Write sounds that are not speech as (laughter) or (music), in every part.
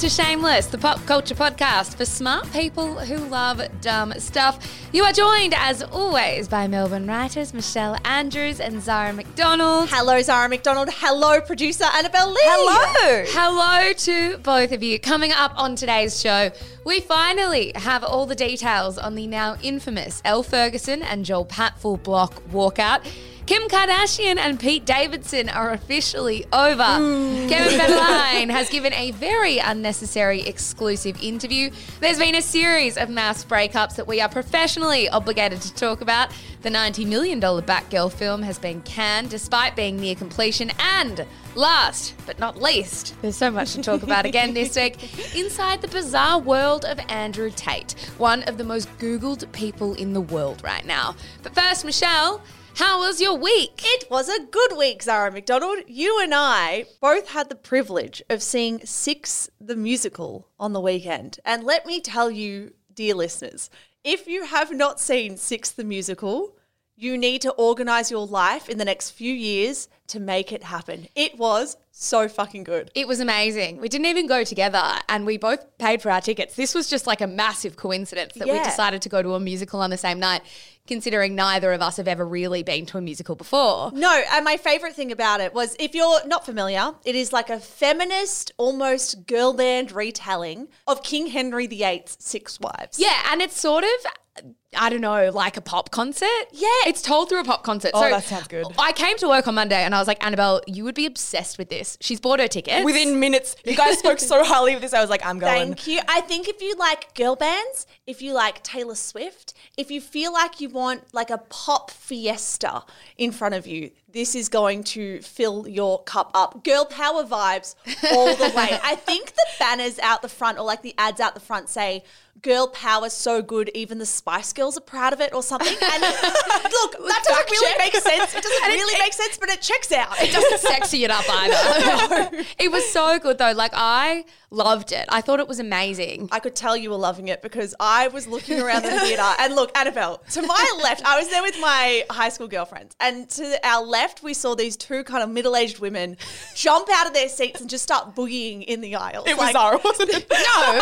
To Shameless, the pop culture podcast for smart people who love dumb stuff. You are joined, as always, by Melbourne writers Michelle Andrews and Zara McDonald. Hello, Zara McDonald. Hello, producer Annabelle Lee. Hello. Hello to both of you. Coming up on today's show, we finally have all the details on the now infamous Elle Ferguson and Joel Patfull block walkout. Kim Kardashian and Pete Davidson are officially over. Hmm. Kevin Federline (laughs) has given a very unnecessary exclusive interview. There's been a series of mass breakups that we are professionally obligated to talk about. The $90 million Batgirl film has been canned despite being near completion. And last but not least, there's so much to talk about again this week (laughs) inside the bizarre world of Andrew Tate, one of the most Googled people in the world right now. But first, Michelle. How was your week? It was a good week, Zara McDonald. You and I both had the privilege of seeing Six the Musical on the weekend. And let me tell you, dear listeners, if you have not seen Six the Musical, you need to organize your life in the next few years to make it happen. It was so fucking good. It was amazing. We didn't even go together and we both paid for our tickets. This was just like a massive coincidence that we decided to go to a musical on the same night, considering neither of us have ever really been to a musical before. No, and my favorite thing about it was if you're not familiar, it is like a feminist, almost girl band retelling of King Henry VIII's Six Wives. Yeah, and it's sort of I don't know, like a pop concert. Yeah. It's told through a pop concert. Oh, that sounds good. I came to work on Monday and I was like, Annabelle, you would be obsessed with this. She's bought her tickets. Within minutes, you guys spoke so (laughs) highly of this. I was like, I'm going. Thank you. I think if you like girl bands, if you like Taylor Swift, if you feel like you want like a pop fiesta in front of you, this is going to fill your cup up. Girl power vibes all the way. (laughs) I think the banners out the front or like the ads out the front say, Girl power so good, even the Spice Girls are proud of it or something. (laughs) And look, that doesn't really check. make sense. It doesn't it- really it- make sense, but it checks out. It doesn't sexy it up (laughs) either. no. it was so good though. Like I loved it. I thought it was amazing. I could tell you were loving it because I was looking around the theatre (laughs) and look, Annabelle, to my left, I was there with my high school girlfriends, and to our left, we saw these two kind of middle aged women jump out of their seats and just start boogieing in the aisles. It was Zara, wasn't it? (laughs) No,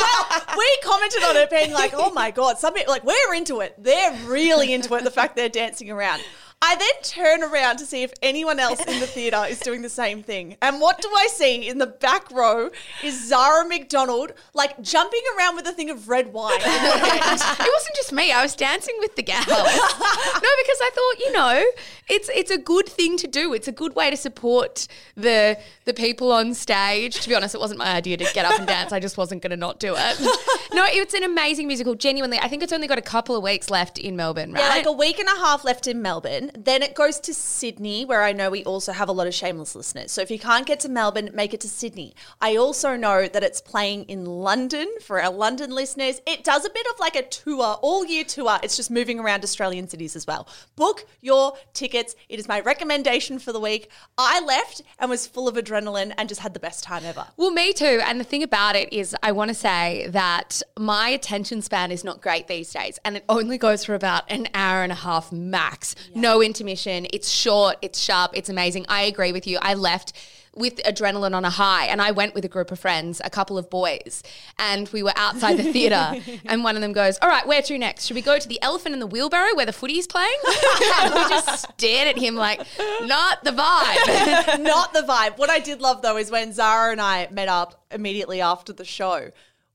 we commented on it being like, oh my God, some like we're into it. They're really into it, the fact they're dancing around. I then turn around to see if anyone else in the theatre is doing the same thing. And what do I see in the back row is Zara McDonald, like jumping around with a thing of red wine in her hand. (laughs) it wasn't just me. I was dancing with the gals. (laughs) no, because I thought, you know, it's it's a good thing to do. It's a good way to support the the people on stage. To be honest, it wasn't my idea to get up and dance. I just wasn't going to not do it. (laughs) No, it's an amazing musical. Genuinely, I think it's only got a couple of weeks left in Melbourne, right? Yeah, like a week and a half left in Melbourne. Then it goes to Sydney, where I know we also have a lot of shameless listeners. So if you can't get to Melbourne, make it to Sydney. I also know that it's playing in London for our London listeners. It does a bit of like a tour, all year tour. It's just moving around Australian cities as well. Book your tickets. It is my recommendation for the week. I left and was full of adrenaline and just had the best time ever. Well, me too. And the thing about it is, I want to say that my attention span is not great these days, and it only goes for about an hour and a half max. No intermission. It's short, it's sharp, it's amazing. I agree with you. I left with adrenaline on a high, and I went with a group of friends, a couple of boys, and we were outside the theatre, (laughs) and one of them goes, "All right, where to next? Should we go to the Elephant and the Wheelbarrow where the footy's playing?" and (laughs) we just stared at him like, "Not the vibe." (laughs) not the vibe. What I did love though is when Zara and I met up immediately after the show.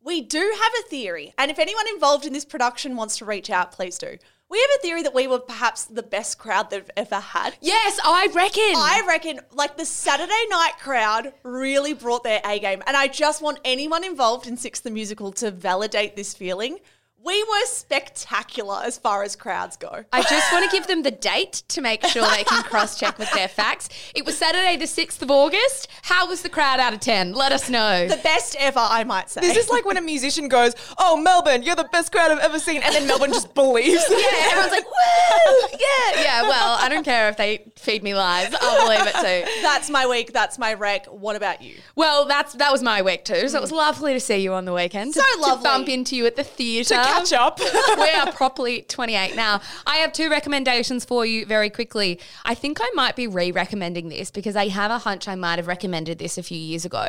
We do have a theory, and if anyone involved in this production wants to reach out, please do. We have a theory that we were perhaps the best crowd they've ever had. yes, I reckon. I reckon, like the Saturday night crowd really brought their A game, and I just want anyone involved in Six the Musical to validate this feeling. We were spectacular as far as crowds go. I just want to give them the date to make sure they can cross check with their facts. It was Saturday, the 6th of August. How was the crowd out of 10? Let us know. The best ever, I might say. This is like when a musician goes, "Oh, Melbourne, you're the best crowd I've ever seen," and then Melbourne just believes. yeah, everyone's like, woo! Yeah, yeah. Well, I don't care if they feed me lies. I'll believe it too. That's my week. That's my rec. What about you? Well, that's that was my week too. So it was lovely to see you on the weekend. So to, lovely. to bump into you at the theatre. To catch up. (laughs) we are (laughs) properly 28 now. I have two recommendations for you very quickly. I think I might be re recommending this because I have a hunch I might have recommended this a few years ago.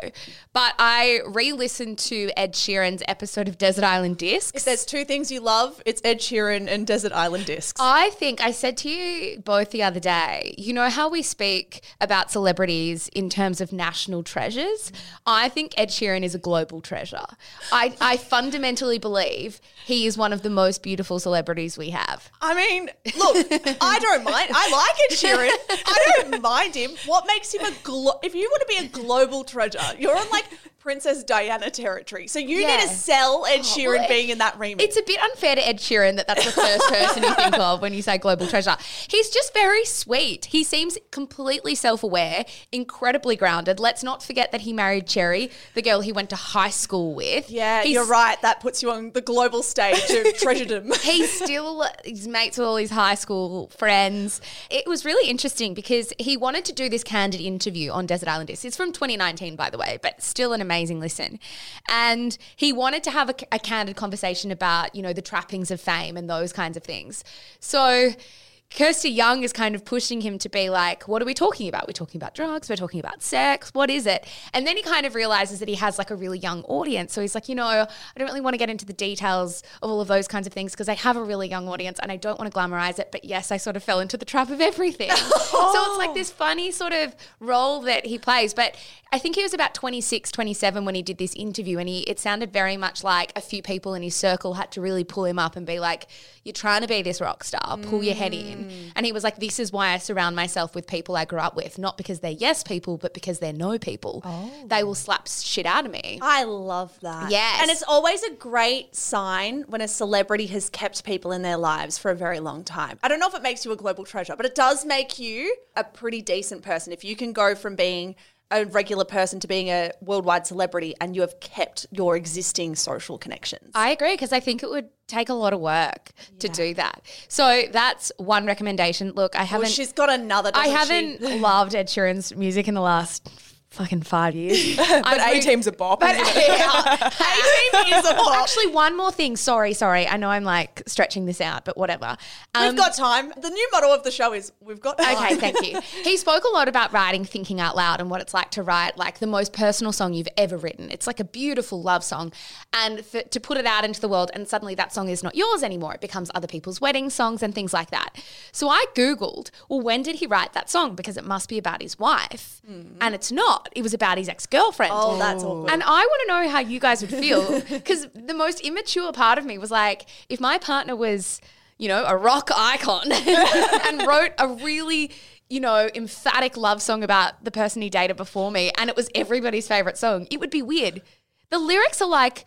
But I re listened to Ed Sheeran's episode of Desert Island Discs. If there's two things you love, it's Ed Sheeran and Desert Island Discs. I think I said to you both the other day, you know how we speak about celebrities in terms of national treasures? I think Ed Sheeran is a global treasure. I, I fundamentally believe he is one of the most beautiful celebrities we have. I mean, look, I don't mind. I like Ed Sheeran. I don't mind him. What makes him a glo- if you want to be a global treasure, you're on like Princess Diana territory. So you need Yeah. to sell Ed oh, Sheeran well, being in that remit. It's a bit unfair to Ed Sheeran that that's the first (laughs) person you think of when you say global treasure. He's just very sweet. He seems completely self aware, incredibly grounded. Let's not forget that he married Cherry, the girl he went to high school with. yeah, He's- you're right. That puts you on the global stage of (laughs) treasuredom. He's still he's mates with all his high school friends. It was really interesting because he wanted to do this candid interview on Desert Island Discs. It's from 2019, by the way, but still an amazing listen. And he wanted to have a, a candid conversation about, you know, the trappings of fame and those kinds of things. So Kirsty Young is kind of pushing him to be like, what are we talking about? We're talking about drugs, we're talking about sex, what is it? And then he kind of realizes that he has like a really young audience. So he's like, you know, I don't really want to get into the details of all of those kinds of things because I have a really young audience and I don't want to glamorize it. But yes, I sort of fell into the trap of everything. (laughs) so it's like this funny sort of role that he plays. But I think he was about 26, 27 when he did this interview and he it sounded very much like a few people in his circle had to really pull him up and be like, you're trying to be this rock star, pull your head mm. in. Mm. And he was like, this is why I surround myself with people I grew up with, not because they're yes people, but because they're no people. They will oh. slap shit out of me. I love that. Yes. And it's always a great sign when a celebrity has kept people in their lives for a very long time. I don't know if it makes you a global treasure, but it does make you a pretty decent person. If you can go from being a regular person to being a worldwide celebrity and you have kept your existing social connections. I agree because I think it would take a lot of work to do that. So that's one recommendation. Look, I haven't. she's got another. I haven't loved Ed Sheeran's music in the last fucking five years. (laughs) But A Team's a bop. But isn't (laughs) it? A-Team is a bop. actually, one more thing. Sorry, sorry. I know I'm like stretching this out, but whatever. Um, We've got time. The new motto of the show is we've got time. Okay, thank you. (laughs) He spoke a lot about writing Thinking Out Loud and what it's like to write like the most personal song you've ever written. It's like a beautiful love song. And for, to put it out into the world, and suddenly that song is not yours anymore. It becomes other people's wedding songs and things like that. So I Googled, well, when did he write that song? Because it must be about his wife. And it's not. It was about his ex girlfriend. Oh, that's oh. awkward. And I want to know how you guys would feel (laughs) because the most immature part of me was like, if my partner was, you know, a rock icon (laughs) and wrote a really, you know, emphatic love song about the person he dated before me and it was everybody's favorite song, it would be weird. The lyrics are like,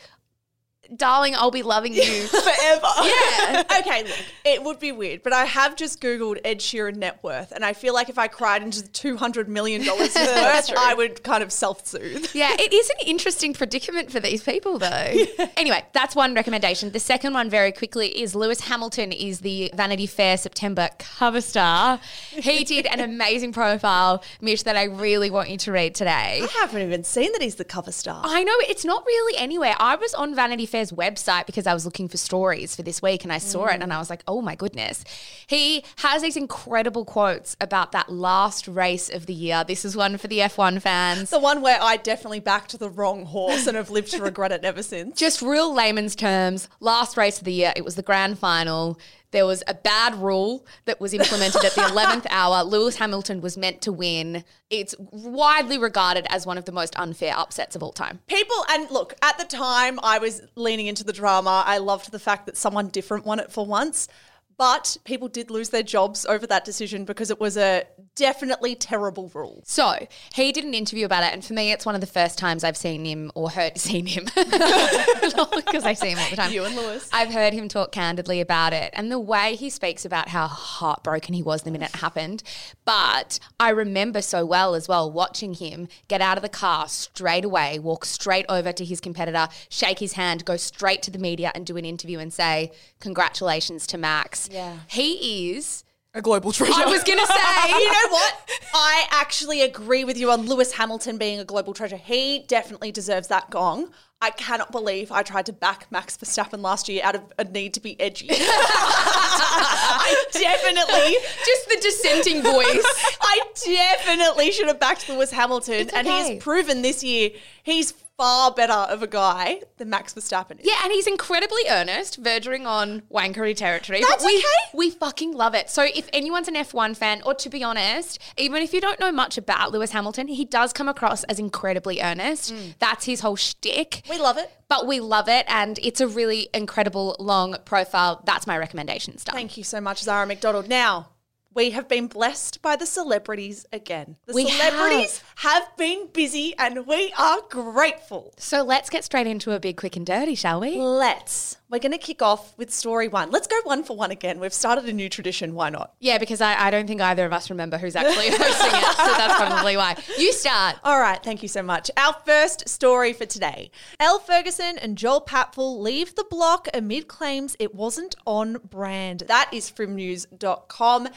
darling, I'll be loving you. (laughs) Forever. yeah. (laughs) okay, look, it would be weird, but I have just Googled Ed Sheeran net worth, and I feel like if I cried into the $200 million (laughs) worth, I would kind of self soothe. Yeah, it is an interesting predicament for these people, though. Anyway, that's one recommendation. The second one, very quickly, is Lewis Hamilton is the Vanity Fair September cover star. He did an amazing profile, Mish, that I really want you to read today. I haven't even seen that he's the cover star. I know it's not really anywhere. I was on Vanity Fair's website because I was looking for stories for this week and I saw it and I was like, oh my goodness. He has these incredible quotes about that last race of the year. This is one for the F1 fans. the one where I definitely backed the wrong horse and have lived to regret it ever since. just real layman's terms, last race of the year, it was the grand final. There was a bad rule that was implemented at the (laughs) 11th hour. Lewis Hamilton was meant to win. It's widely regarded as one of the most unfair upsets of all time. People, and look, at the time I was leaning into the drama. I loved the fact that someone different won it for once. But people did lose their jobs over that decision because it was a definitely terrible rule. So he did an interview about it, and for me, it's one of the first times I've seen him or heard (laughs) seen him (laughs) because I see him all the time. You and Lewis. I've heard him talk candidly about it, and the way he speaks about how heartbroken he was the minute it happened. But I remember so well as well watching him get out of the car straight away, walk straight over to his competitor, shake his hand, go straight to the media, and do an interview and say, "Congratulations to Max." Yeah. he is A global treasure. I was gonna say. you know (laughs) what? I actually agree with you on Lewis Hamilton being a global treasure. He definitely deserves that gong. I cannot believe I tried to back Max Verstappen last year out of a need to be edgy. (laughs) I definitely, Just the dissenting voice. (laughs) I definitely should have backed Lewis Hamilton, It's and he's proven this year he's far better of a guy than Max Verstappen is. Yeah, and he's incredibly earnest, verging on wankery territory. That's but we, okay. we fucking love it. So if anyone's an F1 fan, or to be honest, even if you don't know much about Lewis Hamilton, he does come across as incredibly earnest. Mm. That's his whole shtick. We love it. But we love it, and it's a really incredible long profile. That's my recommendation, Star. Thank you so much, Zara McDonald. Now, we have been blessed by the celebrities again. The We celebrities have. been busy and we are grateful. So let's get straight into a big, quick, and dirty, shall we? Let's. We're going to kick off with story one. Let's go one for one again. We've started a new tradition. Why not? Yeah, because I, I don't think either of us remember who's actually (laughs) hosting it, so that's probably why. You start. All right, thank you so much. Our first story for today. Elle Ferguson and Joel Patfull leave the block amid claims it wasn't on brand. That is from news.com.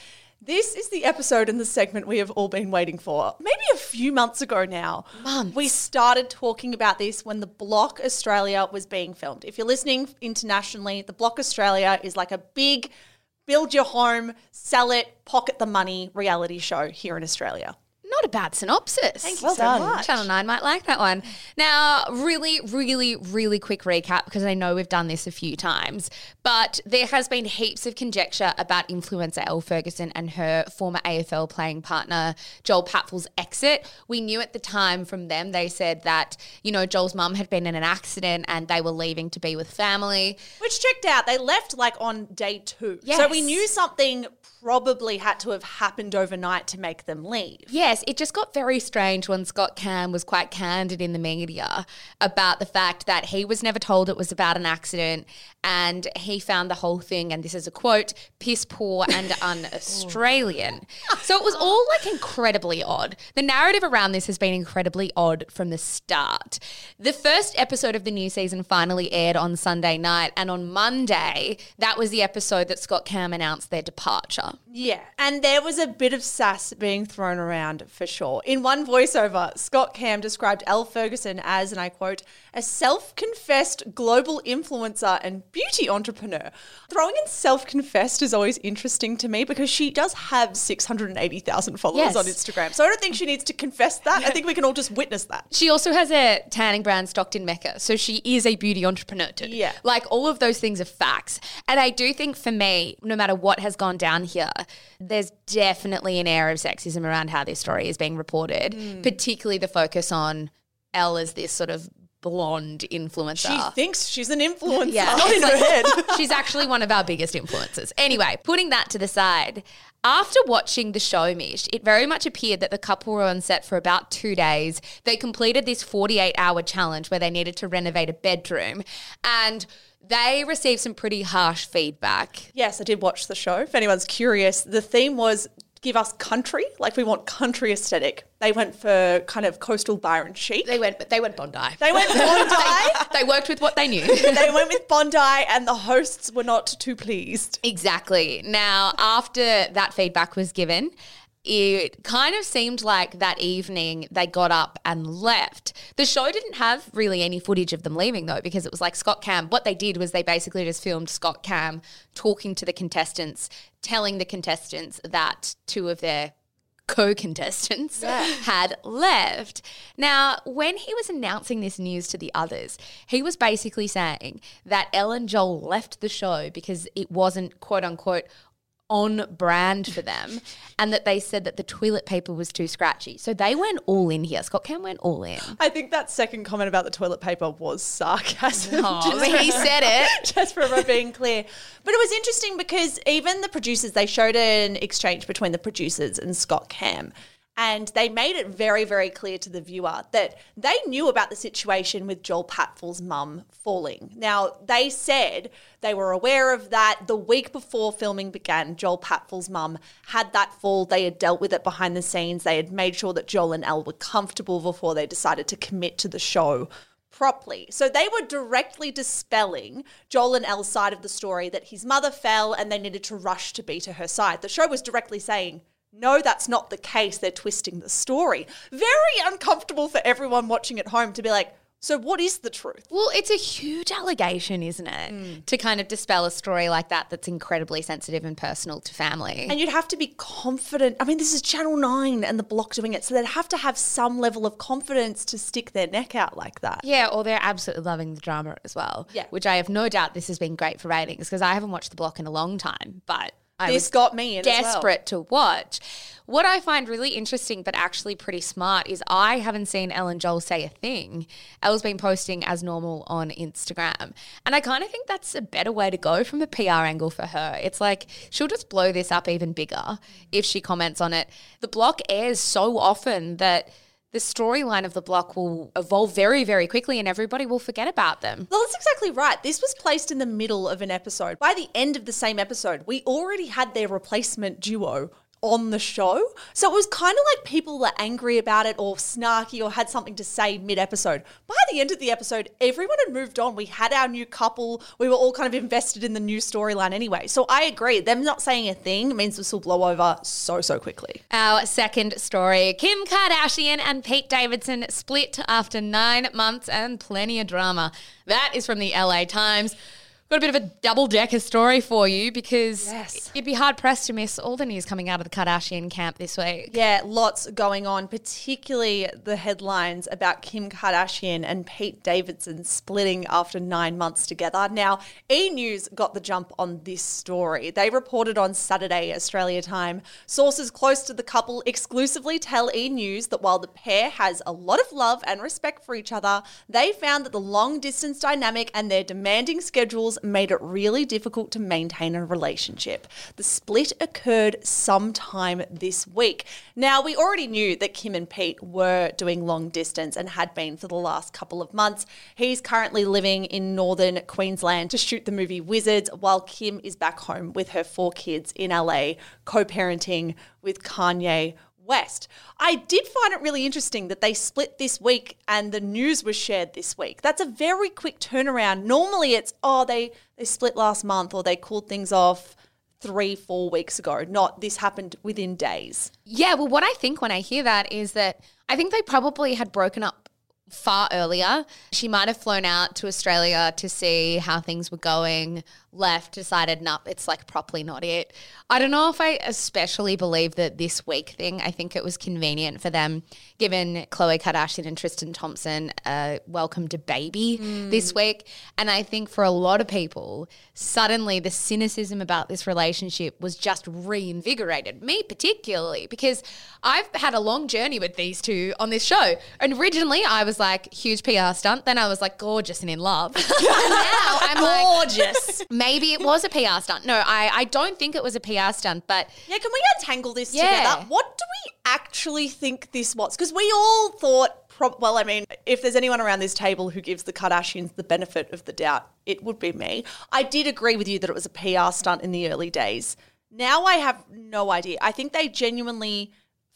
This is the episode in the segment we have all been waiting for. Maybe a few months ago now. Months. We started talking about this when the Block Australia was being filmed. If you're listening internationally, the Block Australia is like a big build your home, sell it, pocket the money reality show here in Australia. Not a bad synopsis. Thank you Well so done. much. Channel 9 might like that one. Now, really, really, really quick recap because I know we've done this a few times, but there has been heaps of conjecture about influencer Elle Ferguson and her former AFL playing partner, Joel Patfull's exit. We knew at the time from them, they said that, you know, Joel's mum had been in an accident and they were leaving to be with family. Which checked out. They left like on day two. So we knew something probably had to have happened overnight to make them leave. Yes, it just got very strange when Scott Cam was quite candid in the media about the fact that he was never told it was about an accident and he found the whole thing, and this is a quote, piss poor and (laughs) un Australian. so it was all like incredibly odd. The narrative around this has been incredibly odd from the start. The first episode of the new season finally aired on Sunday night, and on Monday, that was the episode that Scott Cam announced their departure. Yeah. And there was a bit of sass being thrown around for sure. In one voiceover, Scott Cam described Elle Ferguson as, and I quote, a self confessed global influencer and beauty entrepreneur. Throwing in self confessed is always interesting to me because she does have 680,000 followers Yes. on Instagram. So I don't think she needs to confess that. I think we can all just witness that. She also has a tanning brand stocked in Mecca, so she is a beauty entrepreneur too. Yeah. Like all of those things are facts. And I do think for me, no matter what has gone down here, there's definitely an air of sexism around how this story is being reported, Mm. particularly the focus on Elle as this sort of blonde influencer. She thinks she's an influencer. Yeah. Not in her head. (laughs) She's actually one of our biggest influencers. Anyway, putting that to the side, after watching the show, Mish, it very much appeared that the couple were on set for about two days. They completed this 48 hour challenge where they needed to renovate a bedroom and they received some pretty harsh feedback. Yes, I did watch the show. If anyone's curious, the theme was give us country, like we want country aesthetic. They went for kind of coastal Byron chic. They went, they went Bondi. They went (laughs) Bondi. They worked with what they knew. (laughs) they went with Bondi, and the hosts were not too pleased. Exactly. Now, after that feedback was given, it kind of seemed like that evening they got up and left. The show didn't have really any footage of them leaving though, because it was like Scott Cam. What they did was they basically just filmed Scott Cam talking to the contestants, telling the contestants that two of their co-contestants (laughs) had left. Now, when he was announcing this news to the others, he was basically saying that Ellen Joel left the show because it wasn't quote unquote on brand for them and that they said that the toilet paper was too scratchy. So they went all in here. Scott Cam went all in. I think that second comment about the toilet paper was sarcasm. Oh, (laughs) Just he said it. (laughs) Just for being clear. But it was interesting because even the producers, they showed an exchange between the producers and Scott Cam. And they made it very, very clear to the viewer that they knew about the situation with Joel Patfull's mum falling. Now, they said they were aware of that the week before filming began. Joel Patfull's mum had that fall. They had dealt with it behind the scenes. They had made sure that Joel and Elle were comfortable before they decided to commit to the show properly. So they were directly dispelling Joel and Elle's side of the story that his mother fell and they needed to rush to be to her side. The show was directly saying, no, that's not the case. They're twisting the story. Very uncomfortable for everyone watching at home to be like, so what is the truth? Well, it's a huge allegation, isn't it? Mm. To kind of dispel a story like that that's incredibly sensitive and personal to family. And you'd have to be confident. I mean, this is Channel 9 and the block doing it. So they'd have to have some level of confidence to stick their neck out like that. yeah, or they're absolutely loving the drama as well. Yeah. Which I have no doubt this has been great for ratings because I haven't watched The Block in a long time, but I This got me in as well. desperate to watch. What I find really interesting, but actually pretty smart, is I haven't seen Ellen Joel say a thing. Elle's been posting as normal on Instagram. And I kind of think that's a better way to go from a PR angle for her. It's like she'll just blow this up even bigger if she comments on it. The block airs so often that the storyline of the block will evolve very, very quickly and everybody will forget about them. Well, that's exactly right. This was placed in the middle of an episode. By the end of the same episode, we already had their replacement duo on the show. So it was kind of like people were angry about it or snarky or had something to say mid episode. By the end of the episode, everyone had moved on. We had our new couple. We were all kind of invested in the new storyline anyway. So I agree. Them not saying a thing means this will blow over so, so quickly. Our second story Kim Kardashian and Pete Davidson split after nine months and plenty of drama. That is from the LA Times. Got a bit of a double decker story for you because Yes. you'd be hard pressed to miss all the news coming out of the Kardashian camp this week. Yeah, lots going on, particularly the headlines about Kim Kardashian and Pete Davidson splitting after nine months together. Now, E News got the jump on this story. They reported on Saturday, Australia time. Sources close to the couple exclusively tell E News that while the pair has a lot of love and respect for each other, they found that the long distance dynamic and their demanding schedules made it really difficult to maintain a relationship. The split occurred sometime this week. Now, we already knew that Kim and Pete were doing long distance and had been for the last couple of months. He's currently living in northern Queensland to shoot the movie Wizards, while Kim is back home with her four kids in LA, co parenting with Kanye West. I did find it really interesting that they split this week and the news was shared this week. That's a very quick turnaround. Normally it's, oh, they, they split last month or they cooled things off three, four weeks ago. Not this happened within days. Yeah, well, what I think when I hear that is that I think they probably had broken up far earlier. She might have flown out to Australia to see how things were going, left, decided, nope, it's like properly not it. I don't know if I especially believe that this week thing, I think it was convenient for them, given Khloe Kardashian and Tristan Thompson uh, welcomed a baby this week. And I think for a lot of people, suddenly the cynicism about this relationship was just reinvigorated. Me particularly, because I've had a long journey with these two on this show. And originally I was like, huge PR stunt. Then I was like, gorgeous and in love. (laughs) and now I'm like, Gorgeous. (laughs) maybe it was a PR stunt. No, I, I don't think it was a PR stunt, but Yeah, can we untangle this Yeah. together? What do we actually think this was? Because we all thought, prob- well, I mean, if there's anyone around this table who gives the Kardashians the benefit of the doubt, it would be me. I did agree with you that it was a PR stunt in the early days. Now I have no idea. I think they genuinely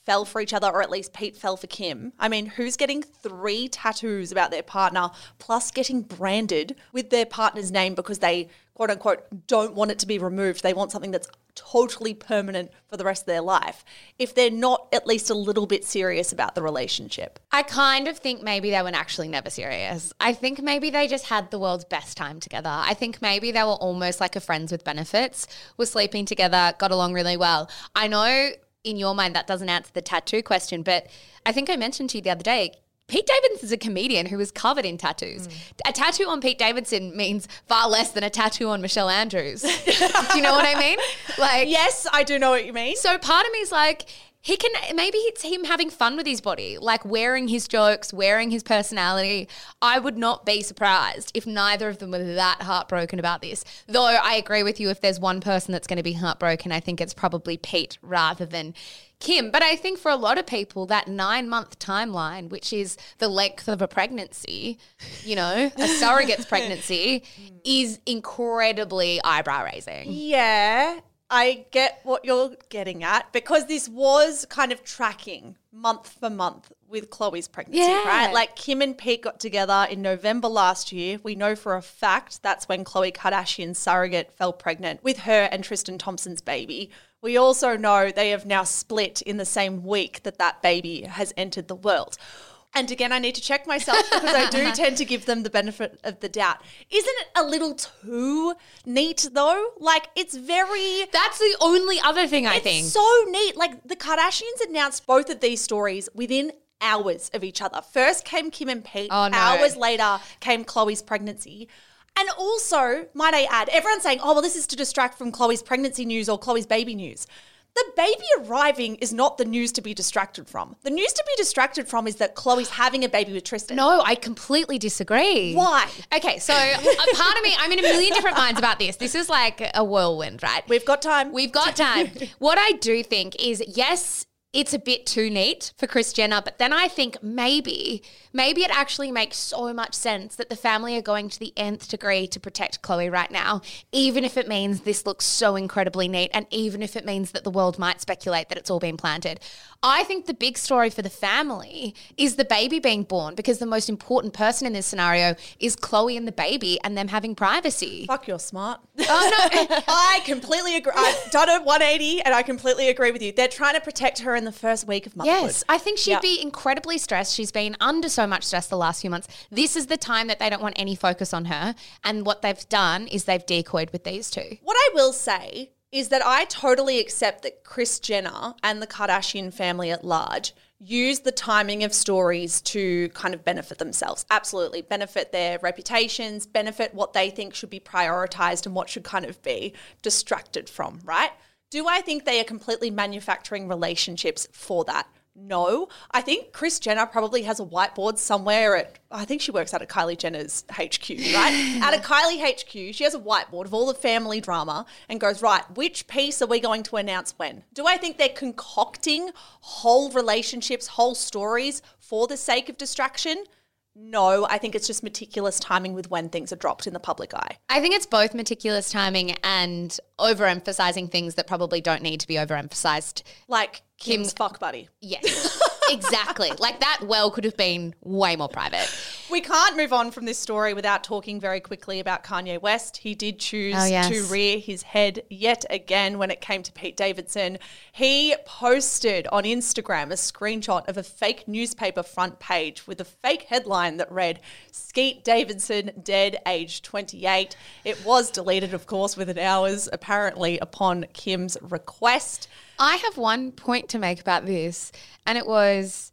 fell for each other, or at least Pete fell for Kim. I mean, who's getting three tattoos about their partner, plus getting branded with their partner's name because they, quote unquote, don't want it to be removed? They want something that's totally permanent for the rest of their life. If they're not at least a little bit serious about the relationship. I kind of think maybe they were actually never serious. I think maybe they just had the world's best time together. I think maybe they were almost like a friends with benefits, were sleeping together, got along really well. I know in your mind that doesn't answer the tattoo question, but I think I mentioned to you the other day. Pete Davidson is a comedian who is covered in tattoos. Hmm. A tattoo on Pete Davidson means far less than a tattoo on Michelle Andrews. Do you know what I mean? (laughs) Like, Yes, I do know what you mean. so part of me is like, he can maybe it's him having fun with his body, like wearing his jokes, wearing his personality. I would not be surprised if neither of them were that heartbroken about this. Though I agree with you, if there's one person that's going to be heartbroken, I think it's probably Pete rather than Kim. But I think for a lot of people, that nine month timeline, which is the length of a pregnancy, you know, a surrogate's (laughs) pregnancy, is incredibly eyebrow raising. Yeah. I get what you're getting at because this was kind of tracking month for month with Khloe's pregnancy, Yeah. right? Like Kim and Pete got together in November last year. We know for a fact that's when Khloe Kardashian's surrogate fell pregnant with her and Tristan Thompson's baby. We also know they have now split in the same week that that baby has entered the world. And again, I need to check myself (laughs) because I do tend to give them the benefit of the doubt. Isn't it a little too neat though? Like it's very That's the only other thing I it's think. so neat. Like the Kardashians announced both of these stories within hours of each other. First came Kim and Pete. Oh, no. Hours later came Khloe's pregnancy. And also, might I add, everyone's saying, oh, well, this is to distract from Khloe's pregnancy news or Khloe's baby news. The baby arriving is not the news to be distracted from. The news to be distracted from is that Khloe's having a baby with Tristan. No, I completely disagree. Why? Okay, so a part of me, I'm in a million different minds about this. This is like a whirlwind, right? We've got time. We've got time. (laughs) what I do think is, yes, it's a bit too neat for Kris Jenner, but then I think maybe, maybe it actually makes so much sense that the family are going to the nth degree to protect Khloe right now, even if it means this looks so incredibly neat, and even if it means that the world might speculate that it's all been planted. I think the big story for the family is the baby being born because the most important person in this scenario is Khloe and the baby and them having privacy. Fuck, you're smart. Oh no. (laughs) I completely agree. I've done a 180 and I completely agree with you. They're trying to protect her in the first week of motherhood. Yes, I think she'd Yeah. be incredibly stressed. She's been under so much stress the last few months. This is the time that they don't want any focus on her. And what they've done is they've decoyed with these two. What I will say is that I totally accept that Kris Jenner and the Kardashian family at large use the timing of stories to kind of benefit themselves. Absolutely. Benefit their reputations, benefit what they think should be prioritized and what should kind of be distracted from, right? Do I think they are completely manufacturing relationships for that? No. I think Kris Jenner probably has a whiteboard somewhere at, I think she works out at Kylie Jenner's HQ, right? (laughs) at a Kylie HQ, she has a whiteboard of all the family drama and goes, right, which piece are we going to announce when? Do I think they're concocting whole relationships, whole stories for the sake of distraction? No, I think it's just meticulous timing with when things are dropped in the public eye. I think it's both meticulous timing and overemphasizing things that probably don't need to be overemphasized. Like Kim's fuck buddy. Yes, (laughs) exactly. Like that well could have been way more private. We can't move on from this story without talking very quickly about Kanye West. He did choose Oh, yes. to rear his head yet again when it came to Pete Davidson. He posted on Instagram a screenshot of a fake newspaper front page with a fake headline that read, Skeet Davidson dead, age 28. It was deleted, of course, within hours, apparently upon Kim's request. I have one point to make about this, and it was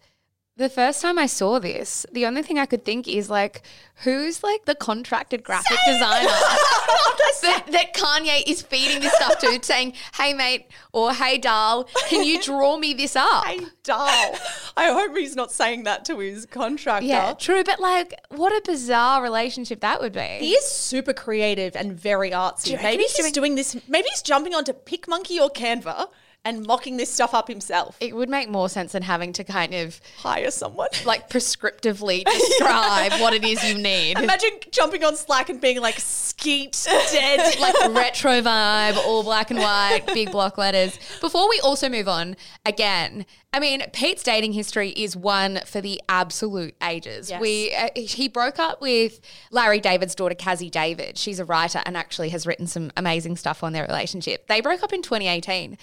the first time I saw this, the only thing I could think is like, who's like the contracted graphic designer (laughs) that, that Kanye is feeding this stuff to, (laughs) saying, hey, mate, or hey, doll, can you draw me this up? (laughs) Hey, doll. I hope he's not saying that to his contractor. yeah, true, but like, what a bizarre relationship that would be. He is super creative and very artsy. Maybe he's he's doing this. Maybe he's jumping onto PicMonkey or Canva and mocking this stuff up himself. it would make more sense than having to kind of Hire someone. (laughs) like prescriptively (laughs) describe what it is you need. Imagine jumping on Slack and being like, "Skeet dead." (laughs) like retro vibe, all black and white, big block letters. Before we also move on, again, I mean, Pete's dating history is one for the absolute ages. Yes. We uh, he broke up with Larry David's daughter, Cassie David. She's a writer and actually has written some amazing stuff on their relationship. They broke up in 2018.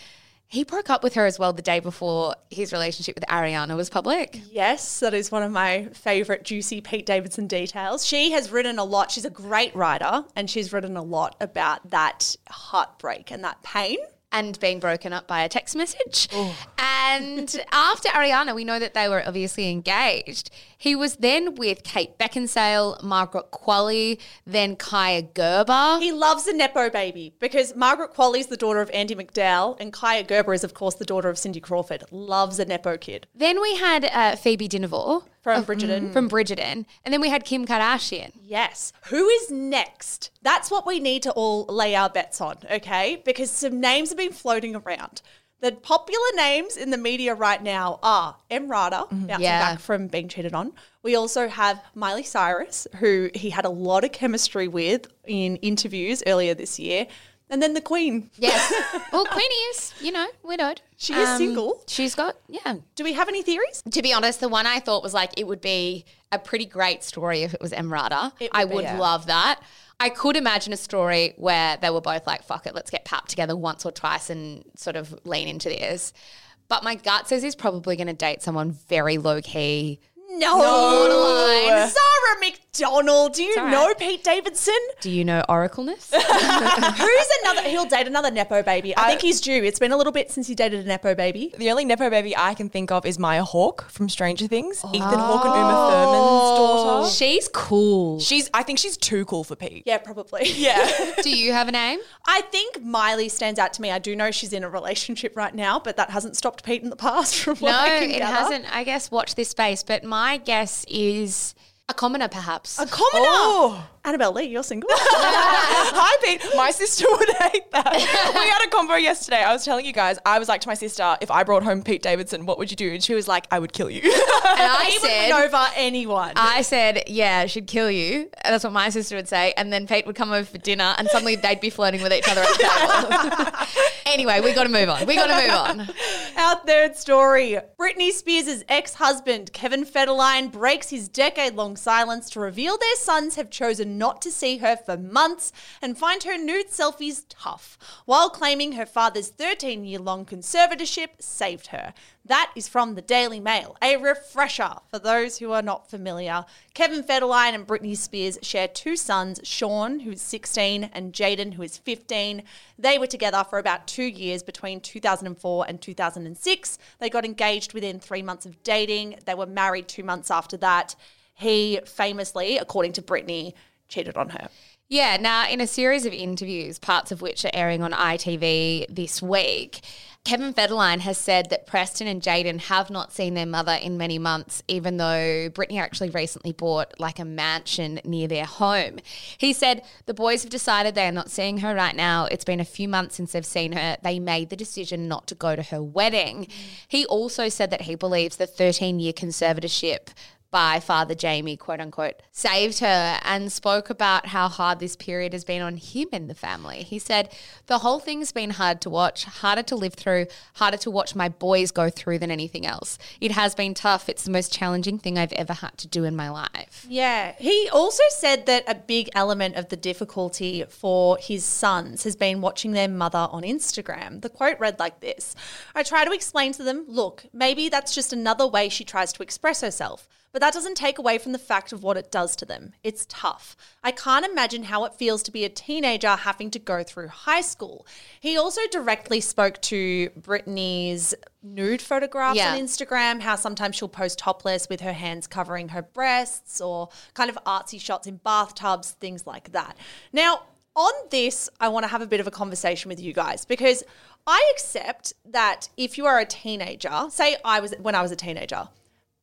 He broke up with her as well the day before his relationship with Ariana was public. yes, that is one of my favorite juicy Pete Davidson details. She has written a lot. She's a great writer, and she's written a lot about that heartbreak and that pain. and being broken up by a text message. And after Ariana, we know that they were obviously engaged. He was then with Kate Beckinsale, Margaret Qualley, then Kaia Gerber. He loves a Nepo baby because Margaret Qualley is the daughter of Andie MacDowell, and Kaia Gerber is, of course, the daughter of Cindy Crawford. Loves a Nepo kid. Then we had uh, Phoebe Dynevor From Bridgerton. from Bridgerton. And then we had Kim Kardashian. Yes. Who is next? That's what we need to all lay our bets on, okay? Because some names have been floating around. The popular names in the media right now are Emrata, bouncing mm-hmm. Yeah. back from being cheated on. We also have Miley Cyrus, who he had a lot of chemistry with in interviews earlier this year. And then the Queen. Yes. (laughs) well, Queenie is, you know, widowed. She is um, single. She's got, yeah. Do we have any theories? To be honest, the one I thought was like it would be a pretty great story if it was Emrata. It I would be, would yeah. love that. I could imagine a story where they were both like, fuck it, let's get pap together once or twice and sort of lean into this. But my gut says he's probably going to date someone very low key. No. Borderline. Zara McDonald. Do you all right. know Pete Davidson? Do you know oracleness? (laughs) Who's another? He'll date another Nepo baby. I, think he's due. It's been a little bit since he dated a Nepo baby. The only Nepo baby I can think of is Maya Hawke from Stranger Things. Oh. Ethan Hawke and Oh. Uma Thurman's daughter. Oh. She's cool. She's, I think she's too cool for Pete. Yeah, probably. (laughs) Yeah. (laughs) Do you have a name? I think Miley stands out to me. I do know she's in a relationship right now, but that hasn't stopped Pete in the past from what No, I can it gather. hasn't. I guess watch this space, but my guess is a commoner, perhaps. A commoner. Oh. Annabelle Lee, you're single. (laughs) Hi, Pete. My sister would hate that. we had a convo yesterday. I was telling you guys, I was like to my sister, if I brought home Pete Davidson, what would you do? And she was like, I would kill you. and I (laughs) he would said, win over anyone. I said, yeah, she'd kill you. And that's what my sister would say. And then Pete would come over for dinner and suddenly they'd be flirting with each other at the table. (laughs) anyway, we got to move on. We got to move on. Our third story. Britney Spears' ex-husband, Kevin Federline, breaks his decade-long silence to reveal their sons have chosen not to see her for months and find her nude selfies tough, while claiming her father's 13-year-long conservatorship saved her. That is from the Daily Mail. A refresher for those who are not familiar. Kevin Federline and Britney Spears share two sons, Sean, who's 16, and Jayden, who is 15. They were together for about two years between 2004 and 2006. They got engaged within three months of dating. They were married two months after that. He famously, according to Britney, cheated on her. Yeah, now in a series of interviews, parts of which are airing on ITV this week, Kevin Federline has said that Preston and Jayden have not seen their mother in many months, even though Britney actually recently bought like a mansion near their home. He said the boys have decided they are not seeing her right now. It's been a few months since they've seen her. They made the decision not to go to her wedding. He also said that he believes the 13 year conservatorship by Father Jamie, quote unquote, saved her and spoke about how hard this period has been on him and the family. He said, The whole thing's been hard to watch, harder to live through, harder to watch my boys go through than anything else. It has been tough. It's the most challenging thing I've ever had to do in my life. Yeah. He also said that a big element of the difficulty for his sons has been watching their mother on Instagram. The quote read like this I try to explain to them, look, maybe that's just another way she tries to express herself. But that doesn't take away from the fact of what it does to them. It's tough. I can't imagine how it feels to be a teenager having to go through high school. He also directly spoke to Britney's nude photographs Yeah. on Instagram, how sometimes she'll post topless with her hands covering her breasts or kind of artsy shots in bathtubs, things like that. Now, on this, I want to have a bit of a conversation with you guys because I accept that if you are a teenager, say I was when I was a teenager,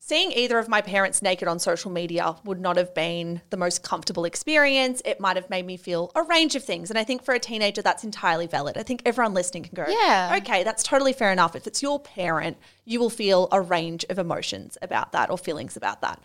Seeing either of my parents naked on social media would not have been the most comfortable experience. It might have made me feel a range of things. And I think for a teenager, that's entirely valid. I think everyone listening can go, Yeah. okay, that's totally fair enough. If it's your parent, you will feel a range of emotions about that or feelings about that.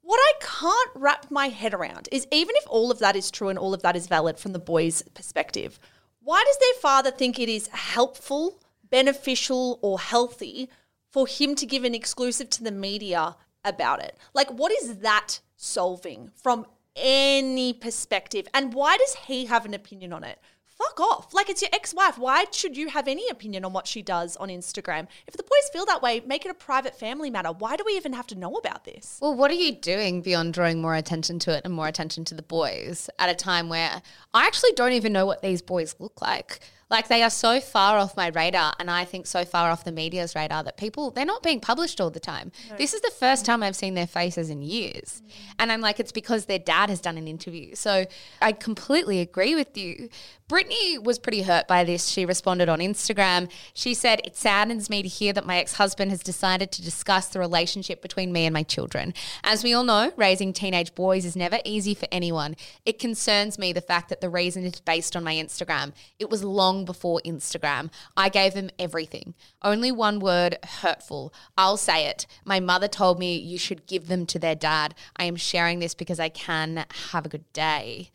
What I can't wrap my head around is even if all of that is true and all of that is valid from the boy's perspective, why does their father think it is helpful, beneficial, or healthy for him to give an exclusive to the media about it? Like, what is that solving from any perspective? And why does he have an opinion on it? Fuck off. Like, it's your ex wife. Why should you have any opinion on what she does on Instagram? If the boys feel that way, make it a private family matter. Why do we even have to know about this? Well, what are you doing beyond drawing more attention to it and more attention to the boys at a time where I actually don't even know what these boys look like? Like they are so far off my radar and I think so far off the media's radar that people they're not being published all the time. This is the first time I've seen their faces in years. Mm. And I'm like it's because their dad has done an interview. So I completely agree with you. Britney was pretty hurt by this. She responded on Instagram. She said, It saddens me to hear that my ex husband has decided to discuss the relationship between me and my children. As we all know, raising teenage boys is never easy for anyone. It concerns me the fact that the reason is based on my Instagram. It was long before Instagram. I gave them everything. Only one word hurtful. I'll say it. My mother told me you should give them to their dad. I am sharing this because I can have a good day.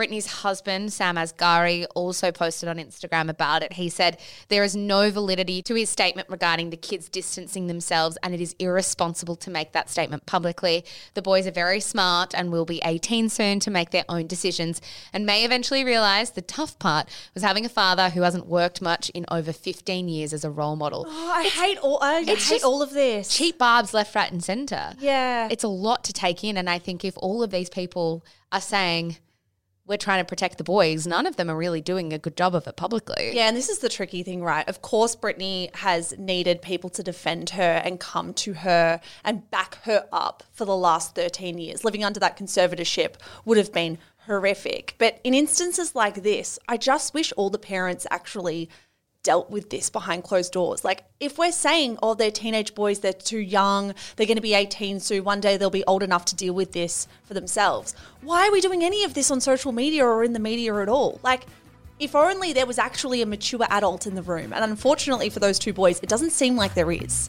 Britney's husband, Sam Asghari, also posted on Instagram about it. He said, There is no validity to his statement regarding the kids distancing themselves, and it is irresponsible to make that statement publicly. The boys are very smart and will be 18 soon to make their own decisions and may eventually realize the tough part was having a father who hasn't worked much in over 15 years as a role model. Oh, I hate all. I hate all of this. Cheap barbs left, right, and center. Yeah. It's a lot to take in. And I think if all of these people are saying, we're trying to protect the boys, none of them are really doing a good job of it publicly. Yeah, and this is the tricky thing, right? Of course, Britney has needed people to defend her and come to her and back her up for the last 13 years. Living under that conservatorship would have been horrific. But in instances like this, I just wish all the parents actually dealt with this behind closed doors. Like, if we're saying, oh, they're teenage boys, they're too young, they're going to be 18 soon, one day they'll be old enough to deal with this for themselves, why are we doing any of this on social media or in the media at all? Like, if only there was actually a mature adult in the room. And unfortunately for those two boys, it doesn't seem like there is.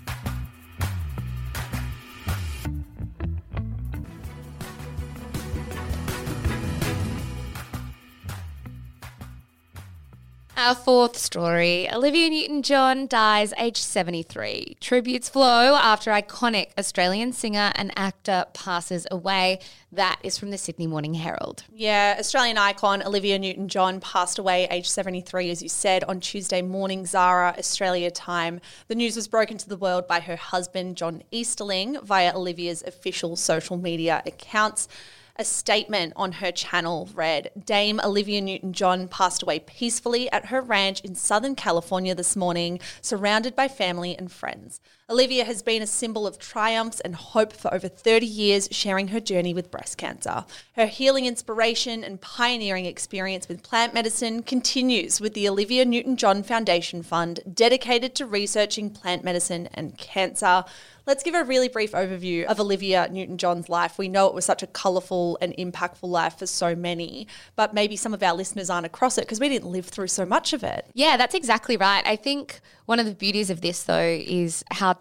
Our fourth story Olivia Newton John dies aged 73. Tributes flow after iconic Australian singer and actor passes away. That is from the Sydney Morning Herald. Yeah, Australian icon Olivia Newton John passed away aged 73, as you said, on Tuesday morning, Zara, Australia time. The news was broken to the world by her husband, John Easterling, via Olivia's official social media accounts. A statement on her channel read Dame Olivia Newton John passed away peacefully at her ranch in Southern California this morning, surrounded by family and friends. Olivia has been a symbol of triumphs and hope for over 30 years, sharing her journey with breast cancer. Her healing inspiration and pioneering experience with plant medicine continues with the Olivia Newton John Foundation Fund, dedicated to researching plant medicine and cancer. Let's give a really brief overview of Olivia Newton John's life. We know it was such a colourful and impactful life for so many, but maybe some of our listeners aren't across it because we didn't live through so much of it. Yeah, that's exactly right. I think one of the beauties of this, though, is how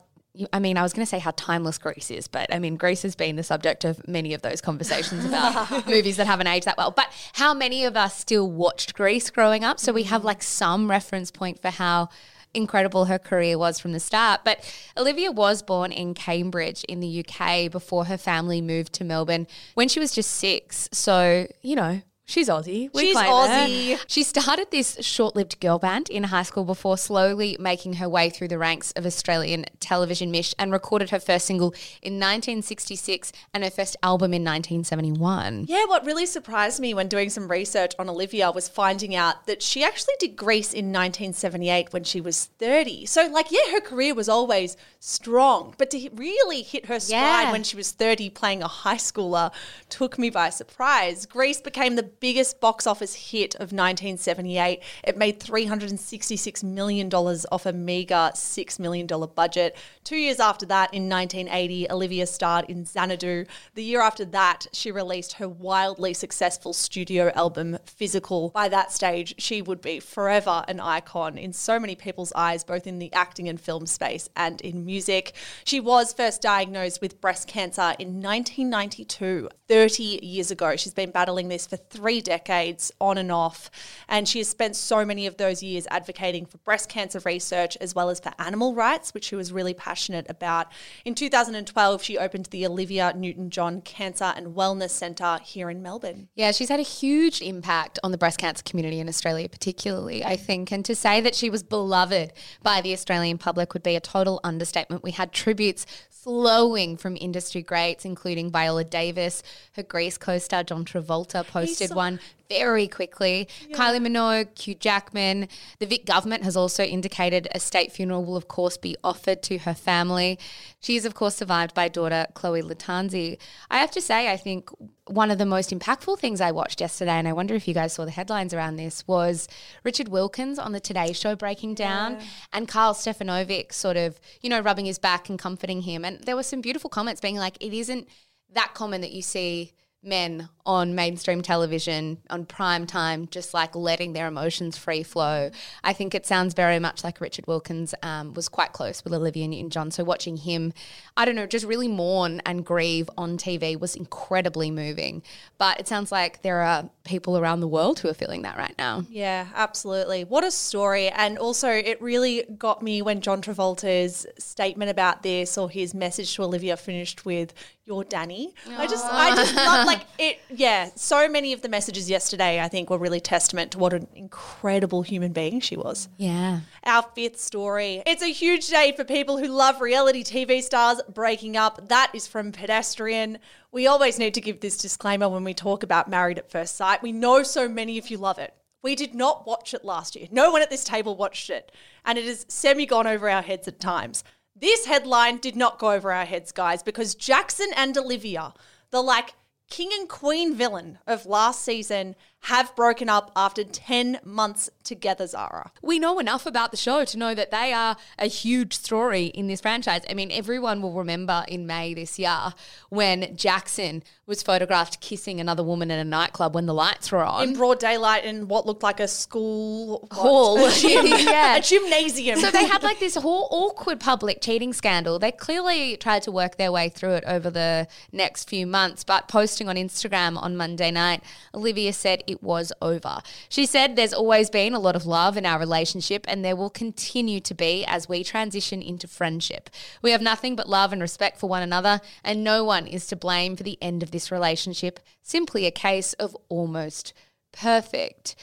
I mean, I was going to say how timeless Grease is, but I mean, Grease has been the subject of many of those conversations about (laughs) (laughs) movies that haven't aged that well. But how many of us still watched Grease growing up? So we have like some reference point for how incredible her career was from the start. But Olivia was born in Cambridge in the UK before her family moved to Melbourne when she was just six. So, you know, She's Aussie. We She's claim her. She started this short lived girl band in high school before slowly making her way through the ranks of Australian television mish and recorded her first single in 1966 and her first album in 1971. Yeah, what really surprised me when doing some research on Olivia was finding out that she actually did Grease in 1978 when she was 30. So, like, yeah, her career was always strong, but to really hit her stride Yeah. when she was 30 playing a high schooler took me by surprise. Grease became the biggest box office hit of 1978. It made $366 million off a meager $6 million budget. Two years after that, in 1980, Olivia starred in Xanadu. The year after that, she released her wildly successful studio album, Physical. By that stage, she would be forever an icon in so many people's eyes, both in the acting and film space and in music. She was first diagnosed with breast cancer in 1992, 30 years ago. She's been battling this for three decades, on and off, and she has spent so many of those years advocating for breast cancer research as well as for animal rights, which she was really passionate about. In 2012, she opened the Olivia Newton John Cancer and Wellness Centre here in Melbourne. Yeah, she's had a huge impact on the breast cancer community in Australia, particularly, I think. And to say that she was beloved by the Australian public would be a total understatement. We had tributes flowing from industry greats, including Viola Davis. Her Grease co star John Travolta posted so- one very quickly. Kylie Minogue, Hugh Jackman. The Vic government has also indicated a state funeral will, of course, be offered to her family. She is, of course, survived by daughter Chloe Lattanzi. I have to say, I think one of the most impactful things I watched yesterday, and I wonder if you guys saw the headlines around this, was Richard Wilkins on the Today Show breaking down and Carl Stefanovic sort of, you know, rubbing his back and comforting him. And there were some beautiful comments being like, it isn't that common that you see men on mainstream television on prime time just like letting their emotions free flow. I think it sounds very much like richard wilkins um, was quite close with olivia newton-john. So watching him i don't know just really mourn and grieve on tv was incredibly moving. But it sounds like there are people around the world who are feeling that right now. Yeah, absolutely. What a story. And also, it really got me when John Travolta's statement about this or his message to Olivia finished with, You're Danny. I just, I just love, like, (laughs) it. Yeah, so many of the messages yesterday, I think, were really testament to what an incredible human being she was. Yeah. Our fifth story. It's a huge day for people who love reality TV stars breaking up. That is from Pedestrian. We always need to give this disclaimer when we talk about Married at First Sight. We know so many of you love it. We did not watch it last year. No one at this table watched it. And it has semi gone over our heads at times. This headline did not go over our heads, guys, because Jackson and Olivia, the like king and queen villain of last season, have broken up after 10 months together, Zara. We know enough about the show to know that they are a huge story in this franchise. I mean, everyone will remember in May this year when Jackson was photographed kissing another woman in a nightclub when the lights were on. In broad daylight in what looked like a school what? Hall. A (laughs) gym- (laughs) Yeah. a gymnasium. So they had like this whole awkward public cheating scandal. They clearly tried to work their way through it over the next few months, but posting on Instagram on Monday night, Olivia said it was over. She said there's always been a lot of love in our relationship and there will continue to be as we transition into friendship. We have nothing but love and respect for one another and no one is to blame for the end of this relationship. Simply a case of almost perfect.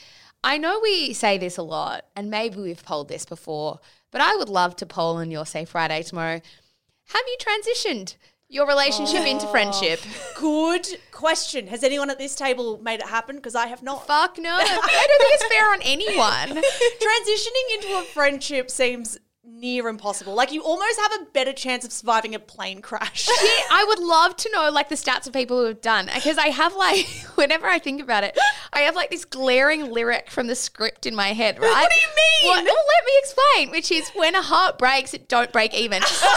I know we say this a lot, and maybe we've polled this before, but I would love to poll on your Say Friday tomorrow. Have you transitioned your relationship into oh. friendship? Good question. Has anyone at this table made it happen? Because I have not. Fuck no. I don't think it's fair on anyone. (laughs) Transitioning into a friendship seems near impossible. Like you almost have a better chance of surviving a plane crash. (laughs) Yeah, I would love to know like the stats of people who have done because I have like (laughs) whenever I think about it, I have like this glaring lyric from the script in my head, (laughs) right? What do you mean? Well, well, let me explain. Which is when a heart breaks, it don't break even. So,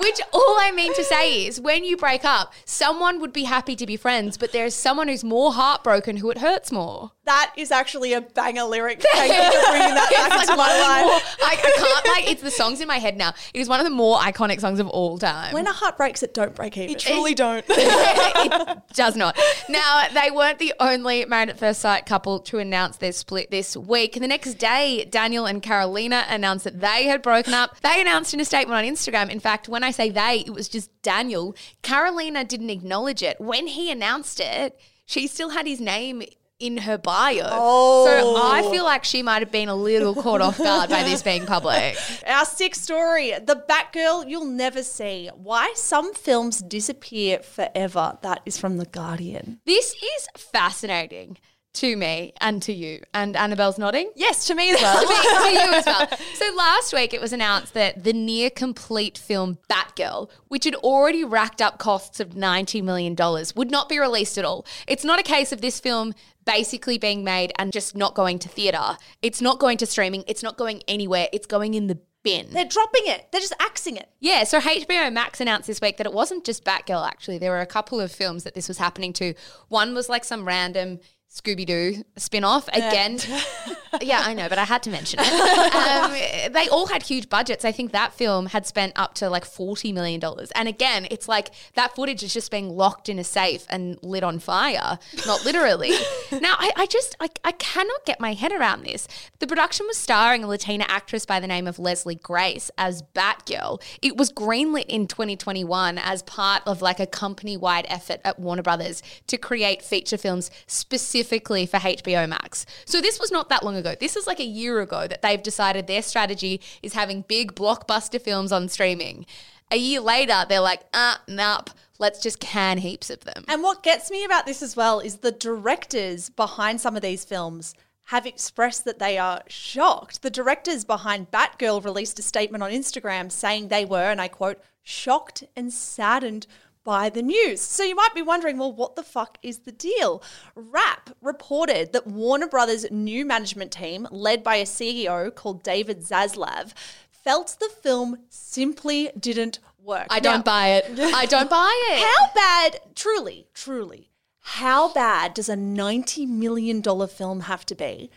which all I mean to say is when you break up, someone would be happy to be friends, but there's someone who's more heartbroken who it hurts more. that is actually a banger lyric. Thank you for bringing that back like into my one of the life. more- I, I can't like it's the songs in my head now. It is one of the more iconic songs of all time. When a heart breaks, it don't break even. It truly don't. (laughs) it (laughs) does not. Now, they weren't the only Married at First Sight couple to announce their split this week. The next day, Daniel and Carolina announced that they had broken up. They announced in a statement on Instagram. In fact, when I say they, it was just Daniel. Carolina didn't acknowledge it. When he announced it, she still had his name in her bio. So I oh. feel like she might have been a little caught off guard by this being public. (laughs) Our sixth story The Batgirl You'll Never See. Why some films disappear forever. That is from The Guardian. This is fascinating to me and to you. And Annabelle's nodding. yes, to me as well. to, me, to you as well. So last week it was announced that the near complete film Batgirl, which had already racked up costs of $90 million, would not be released at all. It's not a case of this film basically being made and just not going to theatre. It's not going to streaming. It's not going anywhere. It's going in the bin. They're dropping it, they're just axing it. Yeah, so HBO Max announced this week that it wasn't just Batgirl, actually. There were a couple of films that this was happening to. One was like some random Scooby Doo spin off. Again, (laughs) yeah, I know, but I had to mention it. (laughs) Um, they all had huge budgets. I think that film had spent up to like $40 million. And again, it's like that footage is just being locked in a safe and lit on fire, not literally. (laughs) now, I, I just, I, I cannot get my head around this. The production was starring a Latina actress by the name of Leslie Grace as Batgirl. It was greenlit in 2021 as part of like a company wide effort at Warner Brothers to create feature films specifically for HBO Max. So this was not that long ago. This is like a year ago that they've decided their strategy is having big blockbuster films on streaming. A year later, they're like, ah, nope, let's just can heaps of them. And what gets me about this as well is the directors behind some of these films have expressed that they are shocked. The directors behind Batgirl released a statement on Instagram saying they were, and I quote, shocked and saddened by the news. So you might be wondering, well, what the fuck is the deal? Wrap reported that Warner Brothers' new management team, led by a CEO called David Zaslav, felt the film simply didn't work. I don't buy it. (laughs) I don't buy it. how bad, truly, truly, how bad does a $90 million film have to be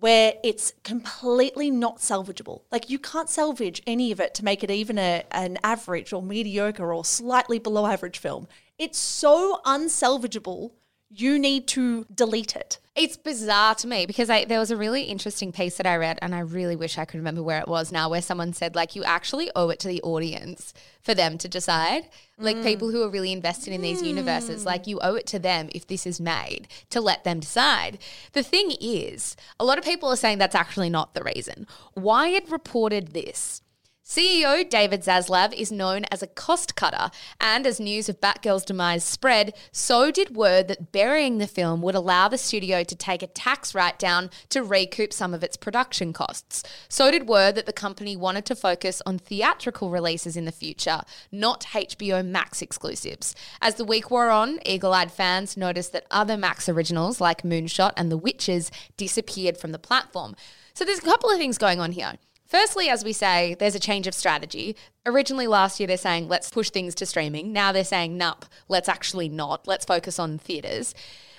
where it's completely not salvageable? Like, you can't salvage any of it to make it even a, an average or mediocre or slightly below average film. It's so unsalvageable, you need to delete it. It's bizarre to me because I, there was a really interesting piece that I read, and I really wish I could remember where it was now, where someone said, like, you actually owe it to the audience for them to decide. Like, mm. people who are really invested in these universes, like, you owe it to them if this is made to let them decide. The thing is, a lot of people are saying that's actually not the reason. Wired reported this. CEO David Zaslav is known as a cost cutter, and as news of Batgirl's demise spread, so did word that burying the film would allow the studio to take a tax write down to recoup some of its production costs. So did word that the company wanted to focus on theatrical releases in the future, not HBO Max exclusives. As the week wore on, eagle eyed fans noticed that other Max originals like Moonshot and The Witches disappeared from the platform. So there's a couple of things going on here. Firstly, as we say, there's a change of strategy. Originally last year, they're saying, let's push things to streaming. Now they're saying, nope, let's actually not. Let's focus on theatres.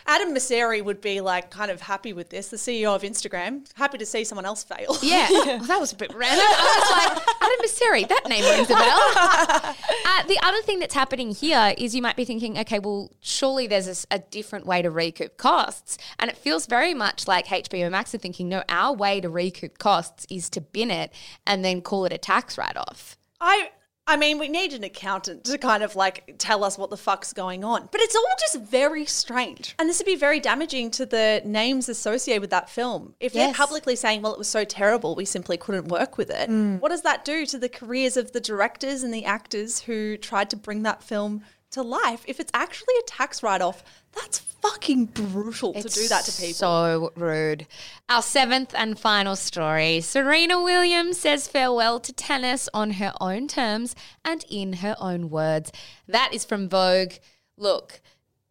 Adam Mosseri would be like kind of happy with this, the CEO of Instagram, happy to see someone else fail. Yeah, Well, (laughs) that was a bit random. I was like, Adam Mosseri, that name rings a bell. (laughs) uh, the other thing that's happening here is you might be thinking, okay, well, surely there's a different way to recoup costs. And it feels very much like HBO Max are thinking, no, our way to recoup costs is to bin it and then call it a tax write off. I I mean, we need an accountant to kind of like tell us what the fuck's going on. But it's all just very strange. And this would be very damaging to the names associated with that film. If they're publicly saying, well, it was so terrible, we simply couldn't work with it, mm. what does that do to the careers of the directors and the actors who tried to bring that film to life? If it's actually a tax write off, that's fucking brutal to do that to people. So rude. Our seventh and final story Serena Williams says farewell to tennis on her own terms and in her own words. That is from Vogue. Look,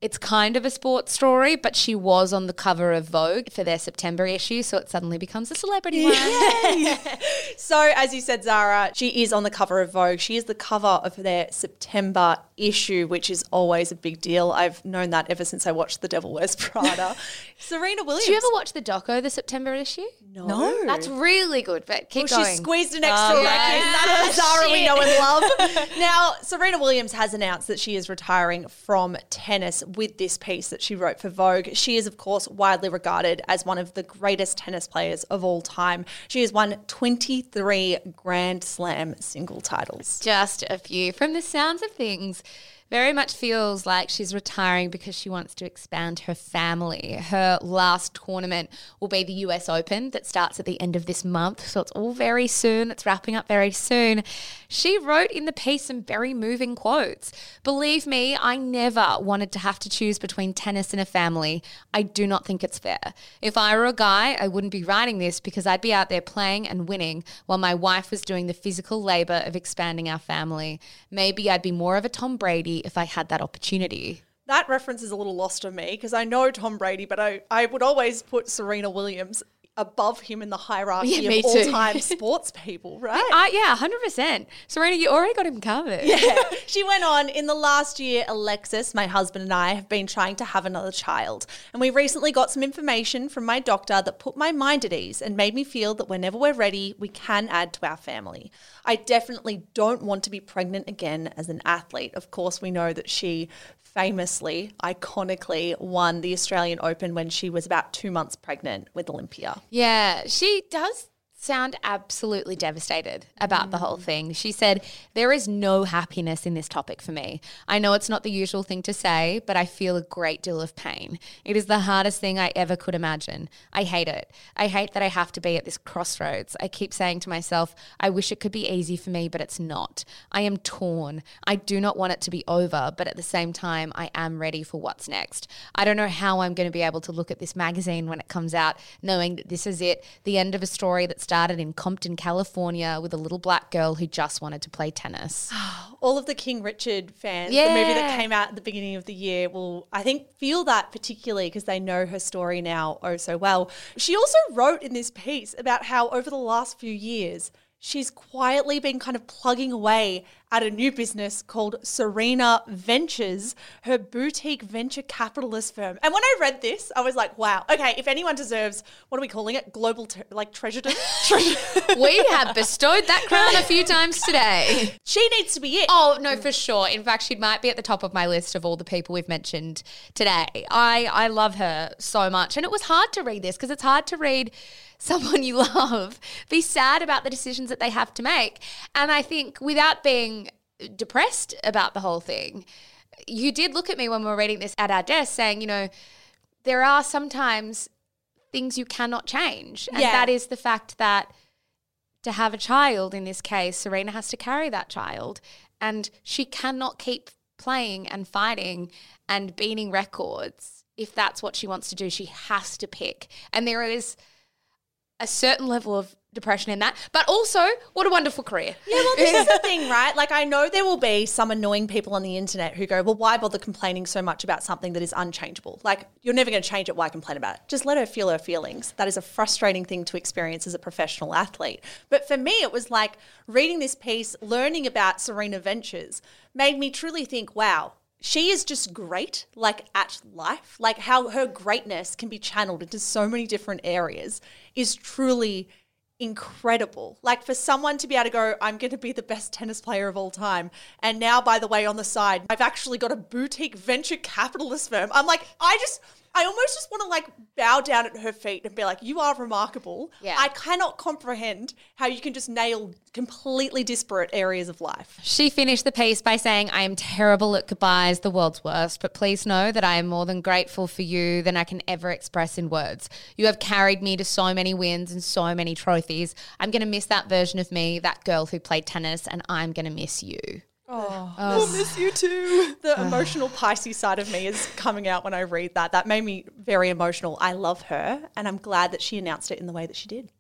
it's kind of a sports story, but she was on the cover of Vogue for their September issue, so it suddenly becomes a celebrity one. (laughs) So, as you said, Zara, she is on the cover of Vogue. She is the cover of their September issue, which is always a big deal. I've known that ever since I watched The Devil Wears Prada. (laughs) Serena Williams. Did you ever watch the doco, the September issue? No. That's really good, but keep Well, going. she squeezed an extra Oh, yeah. That's the Zara we know and love. (laughs) now, Serena Williams has announced that she is retiring from tennis with this piece that she wrote for Vogue. She is, of course, widely regarded as one of the greatest tennis players of all time. She has won 23 Grand Slam single titles. just a few. From the sounds of things, very much feels like she's retiring because she wants to expand her family. Her last tournament will be the US Open that starts at the end of this month. So it's all very soon. It's wrapping up very soon. She wrote in the piece some very moving quotes. Believe me, I never wanted to have to choose between tennis and a family. I do not think it's fair. If I were a guy, I wouldn't be writing this because I'd be out there playing and winning while my wife was doing the physical labor of expanding our family. Maybe I'd be more of a Tom Brady if I had that opportunity. That reference is a little lost on me because I know Tom Brady, but I, I would always put Serena Williams above him in the hierarchy Yeah, of all time (laughs) sports people, right? Uh, yeah, 100%. Serena, you already got him covered. Yeah. (laughs) she went on in the last year alexis my husband and i have been trying to have another child and we recently got some information from my doctor that put my mind at ease and made me feel that whenever we're ready we can add to our family i definitely don't want to be pregnant again as an athlete of course we know that she famously iconically won the australian open when she was about two months pregnant with olympia. Yeah, she does sound absolutely devastated about the whole mm. thing. She said, There is no happiness in this topic for me. I know it's not the usual thing to say, but I feel a great deal of pain. It is the hardest thing I ever could imagine. I hate it. I hate that I have to be at this crossroads. I keep saying to myself, I wish it could be easy for me, but it's not. I am torn. I do not want it to be over, but at the same time, I am ready for what's next. I don't know how I'm going to be able to look at this magazine when it comes out, knowing that this is it, the end of a story that started in Compton, California, with a little black girl who just wanted to play tennis. (gasps) all of the King Richard fans, the movie that came out at the beginning of the year, will, I think, feel that particularly because they know her story now oh so well. She also wrote in this piece about how over the last few years, she's quietly been kind of plugging away at a new business called Serena Ventures, her boutique venture capitalist firm. And when I read this, I was like, wow, okay, if anyone deserves, what are we calling it? Global, ter- like treasure. (laughs) treasure. (laughs) we have bestowed that crown a few times today. she needs to be it. Oh, no, for sure. In fact, she might be at the top of my list of all the people we've mentioned today. I, I love her so much. And it was hard to read this because it's hard to read someone you love be sad about the decisions that they have to make. And I think without being depressed about the whole thing, you did look at me when we were reading this at our desk saying, you know, there are sometimes things you cannot change. And Yeah. that is the fact that to have a child in this case, Serena has to carry that child and she cannot keep playing and fighting and beating records if that's what she wants to do. She has to pick. And there is a certain level of depression in that, but also what a wonderful career. Yeah, well, this is the (laughs) thing, right? Like, I know there will be some annoying people on the internet who go, well, why bother complaining so much about something that is unchangeable? Like, you're never going to change it. Why complain about it? Just let her feel her feelings. That is a frustrating thing to experience as a professional athlete. But for me, it was like reading this piece, learning about Serena Ventures made me truly think, wow, she is just great, like at life. Like, how her greatness can be channeled into so many different areas is truly incredible. Like for someone to be able to go, I'm going to be the best tennis player of all time. And now, by the way, on the side, I've actually got a boutique venture capitalist firm. I'm like, I just, I almost just want to like bow down at her feet and be like, you are remarkable. Yeah. I cannot comprehend how you can just nail completely disparate areas of life. She finished the piece by saying, I am terrible at goodbyes, the world's worst, but please know that I am more than grateful for you than I can ever express in words. You have carried me to so many wins and so many trophies. I'm going to miss that version of me, that girl who played tennis, and I'm going to miss you. Oh. I'll um, miss you too. (laughs) The emotional Pisces side of me is coming out when I read that. That made me very emotional. I love her, and I'm glad that she announced it in the way that she did.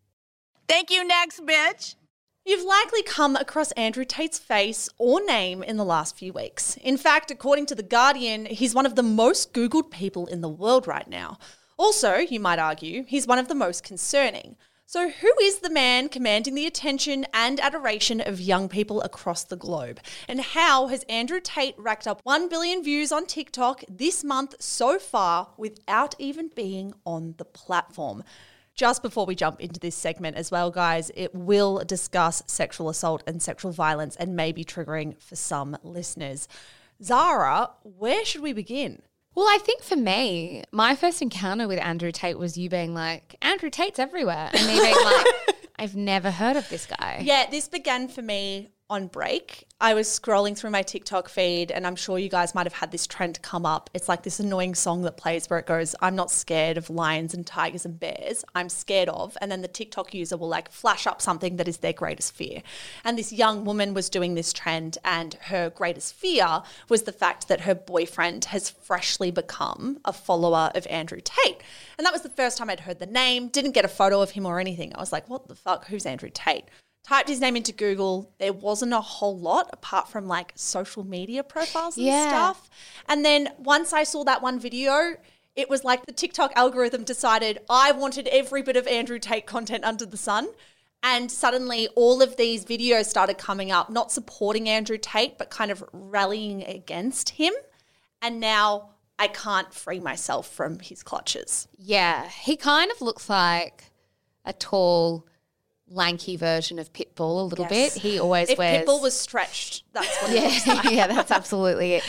Thank you, next bitch. You've likely come across Andrew Tate's face or name in the last few weeks. In fact, according to The Guardian, he's one of the most Googled people in the world right now. Also, you might argue, he's one of the most concerning. So, who is the man commanding the attention and adoration of young people across the globe? And how has Andrew Tate racked up 1 billion views on TikTok this month so far without even being on the platform? Just before we jump into this segment as well, guys, it will discuss sexual assault and sexual violence and may be triggering for some listeners. Zara, where should we begin? Well, I think for me, my first encounter with Andrew Tate was you being like, Andrew Tate's everywhere. And me being like, (laughs) I've never heard of this guy. Yeah, this began for me on break. I was scrolling through my TikTok feed, and I'm sure you guys might have had this trend come up. It's like this annoying song that plays where it goes, I'm not scared of lions and tigers and bears. I'm scared of. And then the TikTok user will like flash up something that is their greatest fear. And this young woman was doing this trend, and her greatest fear was the fact that her boyfriend has freshly become a follower of Andrew Tate. And that was the first time I'd heard the name, didn't get a photo of him or anything. I was like, what the fuck? Who's Andrew Tate? Typed his name into Google, there wasn't a whole lot apart from like social media profiles and Yeah. stuff. And then once I saw that one video, it was like the TikTok algorithm decided I wanted every bit of Andrew Tate content under the sun. And suddenly all of these videos started coming up, not supporting Andrew Tate, but kind of rallying against him. And now I can't free myself from his clutches. Yeah, he kind of looks like a tall, lanky version of Pitbull a little Yes. bit. He always If wears. Pitbull was stretched, that's what yeah, (laughs) yeah, that's absolutely it.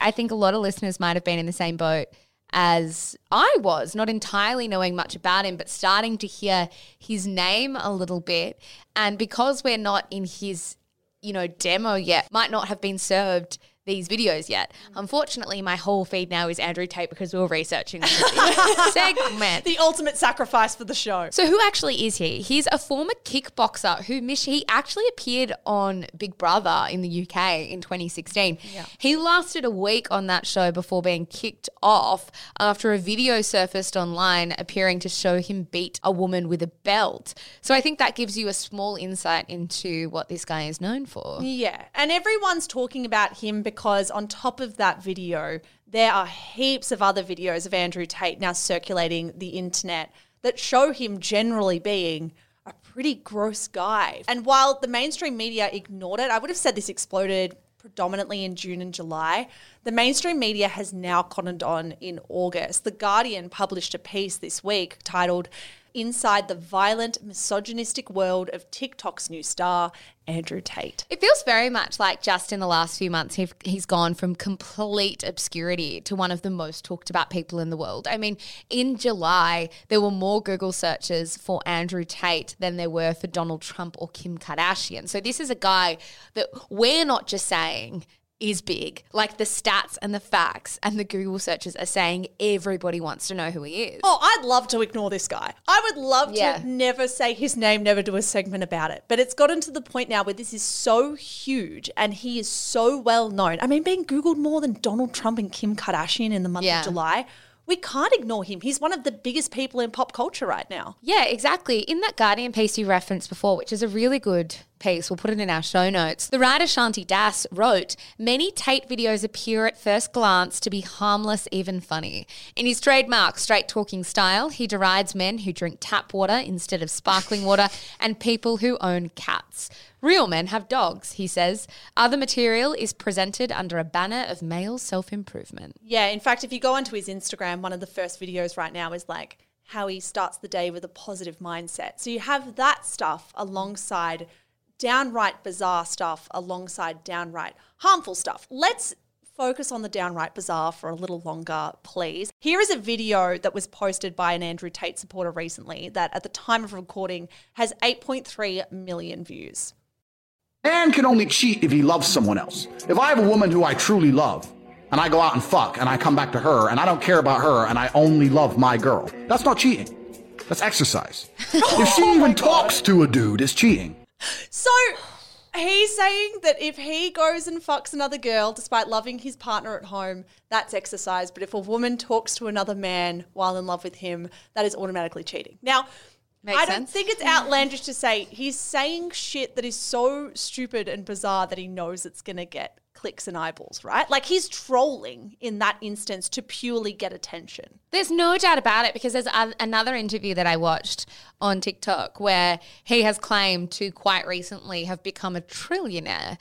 I think a lot of listeners might have been in the same boat as I was, not entirely knowing much about him, but starting to hear his name a little bit. And because we're not in his, you know, demo yet, might not have been served these videos yet. Mm. Unfortunately, my whole feed now is Andrew Tate because we were researching this (laughs) segment. the ultimate sacrifice for the show. So who actually is he? He's a former kickboxer who he actually appeared on Big Brother in the UK in 2016. He lasted a week on that show before being kicked off after a video surfaced online appearing to show him beat a woman with a belt. So I think that gives you a small insight into what this guy is known for. Yeah. And everyone's talking about him because on top of that video, there are heaps of other videos of Andrew Tate now circulating the internet that show him generally being a pretty gross guy. And while the mainstream media ignored it, I would have said this exploded predominantly in June and July. The mainstream media has now cottoned on in August. The Guardian published a piece this week titled Inside the Violent Misogynistic World of TikTok's New Star, Andrew Tate. It feels very much like just in the last few months, he he's gone from complete obscurity to one of the most talked about people in the world. I mean, in July, there were more Google searches for Andrew Tate than there were for Donald Trump or Kim Kardashian. So this is a guy that we're not just saying is big. Like the stats and the facts and the Google searches are saying everybody wants to know who he is. Oh, I'd love to ignore this guy. I would love Yeah. to never say his name, never do a segment about it. But it's gotten to the point now where this is so huge and he is so well known. I mean, being Googled more than Donald Trump and Kim Kardashian in the month Yeah. of July. We can't ignore him. He's one of the biggest people in pop culture right now. Yeah, exactly. In that Guardian piece you referenced before, which is a really good piece, we'll put it in our show notes. The writer Shanti Das wrote Many Tate videos appear at first glance to be harmless, even funny. In his trademark straight talking style, he derides men who drink tap water instead of sparkling water and people who own cats. Real men have dogs, he says. Other material is presented under a banner of male self improvement. Yeah, in fact, if you go onto his Instagram, one of the first videos right now is like how he starts the day with a positive mindset. So you have that stuff alongside downright bizarre stuff, alongside downright harmful stuff. Let's focus on the downright bizarre for a little longer, please. Here is a video that was posted by an Andrew Tate supporter recently that at the time of recording has 8.3 million views. Man can only cheat if he loves someone else. If I have a woman who I truly love, and I go out and fuck, and I come back to her, and I don't care about her, and I only love my girl, that's not cheating. That's exercise. (laughs) if she even talks to a dude, it's cheating. So he's saying that if he goes and fucks another girl despite loving his partner at home, that's exercise. But if a woman talks to another man while in love with him, that is automatically cheating. Now, Makes I don't sense. think it's outlandish to say he's saying shit that is so stupid and bizarre that he knows it's going to get clicks and eyeballs, right? Like he's trolling in that instance to purely get attention. There's no doubt about it because there's a- another interview that I watched on TikTok where he has claimed to quite recently have become a trillionaire,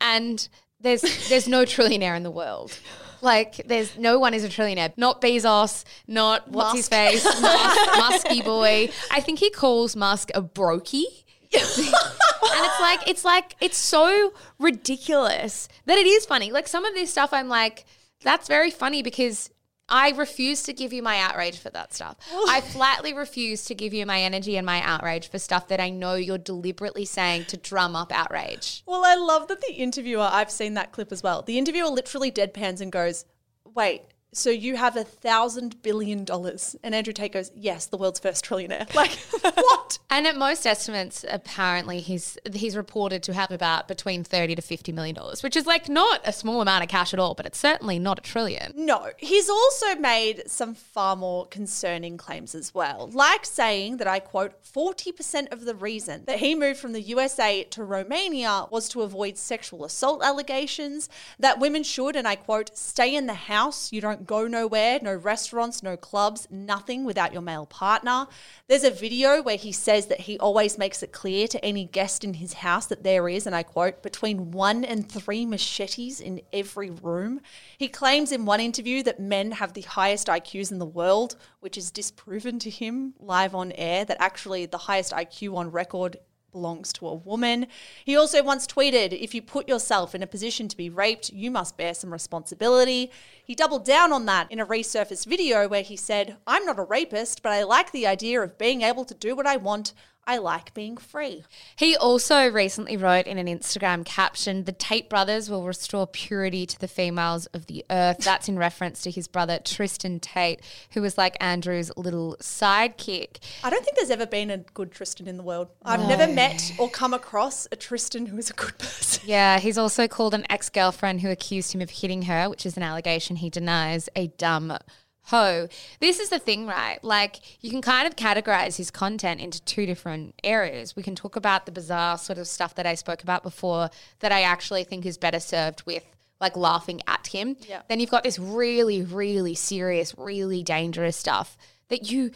and there's (laughs) there's no trillionaire in the world. Like there's no one is a trillionaire. Not Bezos, not what's his face, Musk, (laughs) Musky boy. I think he calls Musk a brokey. (laughs) and it's like it's like it's so ridiculous that it is funny. Like some of this stuff, I'm like, that's very funny because I refuse to give you my outrage for that stuff. I flatly refuse to give you my energy and my outrage for stuff that I know you're deliberately saying to drum up outrage. Well, I love that the interviewer, I've seen that clip as well. The interviewer literally deadpans and goes, Wait, so you have a thousand billion dollars? And Andrew Tate goes, Yes, the world's first trillionaire. (laughs) Like, what? And at most estimates, apparently he's he's reported to have about between thirty to fifty million dollars, which is like not a small amount of cash at all, but it's certainly not a trillion. No, he's also made some far more concerning claims as well, like saying that I quote, 40% of the reason that he moved from the USA to Romania was to avoid sexual assault allegations, that women should, and I quote, stay in the house, you don't go nowhere, no restaurants, no clubs, nothing without your male partner. There's a video where he says that he always makes it clear to any guest in his house that there is, and I quote, between one and three machetes in every room. He claims in one interview that men have the highest IQs in the world, which is disproven to him live on air, that actually the highest IQ on record belongs to a woman. He also once tweeted, if you put yourself in a position to be raped, you must bear some responsibility. He doubled down on that in a resurfaced video where he said, I'm not a rapist, but I like the idea of being able to do what I want. I like being free. He also recently wrote in an Instagram caption, The Tate brothers will restore purity to the females of the earth. (laughs) That's in reference to his brother Tristan Tate, who was like Andrew's little sidekick. I don't think there's ever been a good Tristan in the world. I've never met or come across a Tristan who is a good person. Yeah, (laughs) he's also called an ex girlfriend who accused him of hitting her, which is an allegation he denies, a dumb hoe. This is the thing, right? Like, you can kind of categorize his content into two different areas. We can talk about the bizarre sort of stuff that I spoke about before that I actually think is better served with. Like laughing at him. Yeah. Then you've got this really, really serious, really dangerous stuff that you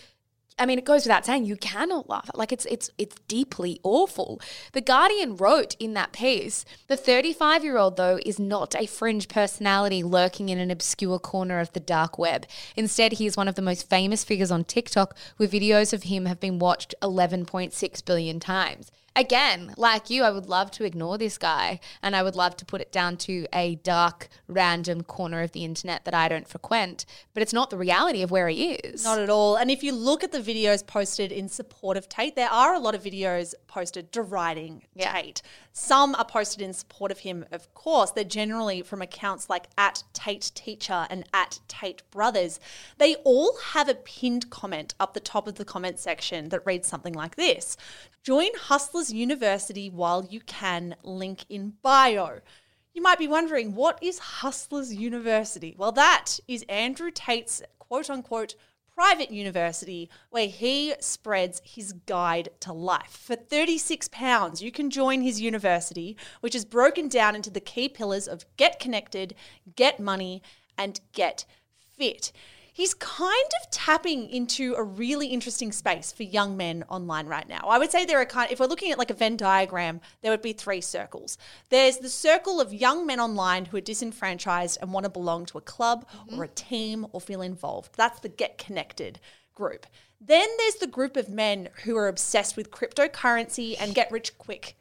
I mean, it goes without saying you cannot laugh. Like it's it's it's deeply awful. The Guardian wrote in that piece, the 35-year-old though is not a fringe personality lurking in an obscure corner of the dark web. Instead, he is one of the most famous figures on TikTok, where videos of him have been watched 11.6 billion times again, like you, I would love to ignore this guy and I would love to put it down to a dark, random corner of the internet that I don't frequent. But it's not the reality of where he is. Not at all. And if you look at the videos posted in support of Tate, there are a lot of videos posted deriding Yeah. Tate. Some are posted in support of him, of course. They're generally from accounts like at Tate Teacher and at Tate Brothers. They all have a pinned comment up the top of the comment section that reads something like this Join Hustlers University while you can, link in bio. You might be wondering, what is Hustlers University? Well, that is Andrew Tate's quote unquote private university where he spreads his guide to life. For 36 pounds, you can join his university, which is broken down into the key pillars of get connected, get money, and get fit. He's kind of tapping into a really interesting space for young men online right now. I would say there are kind if we're looking at like a Venn diagram, there would be three circles. There's the circle of young men online who are disenfranchised and want to belong to a club mm-hmm. or a team or feel involved. That's the get connected group. Then there's the group of men who are obsessed with cryptocurrency and get rich quick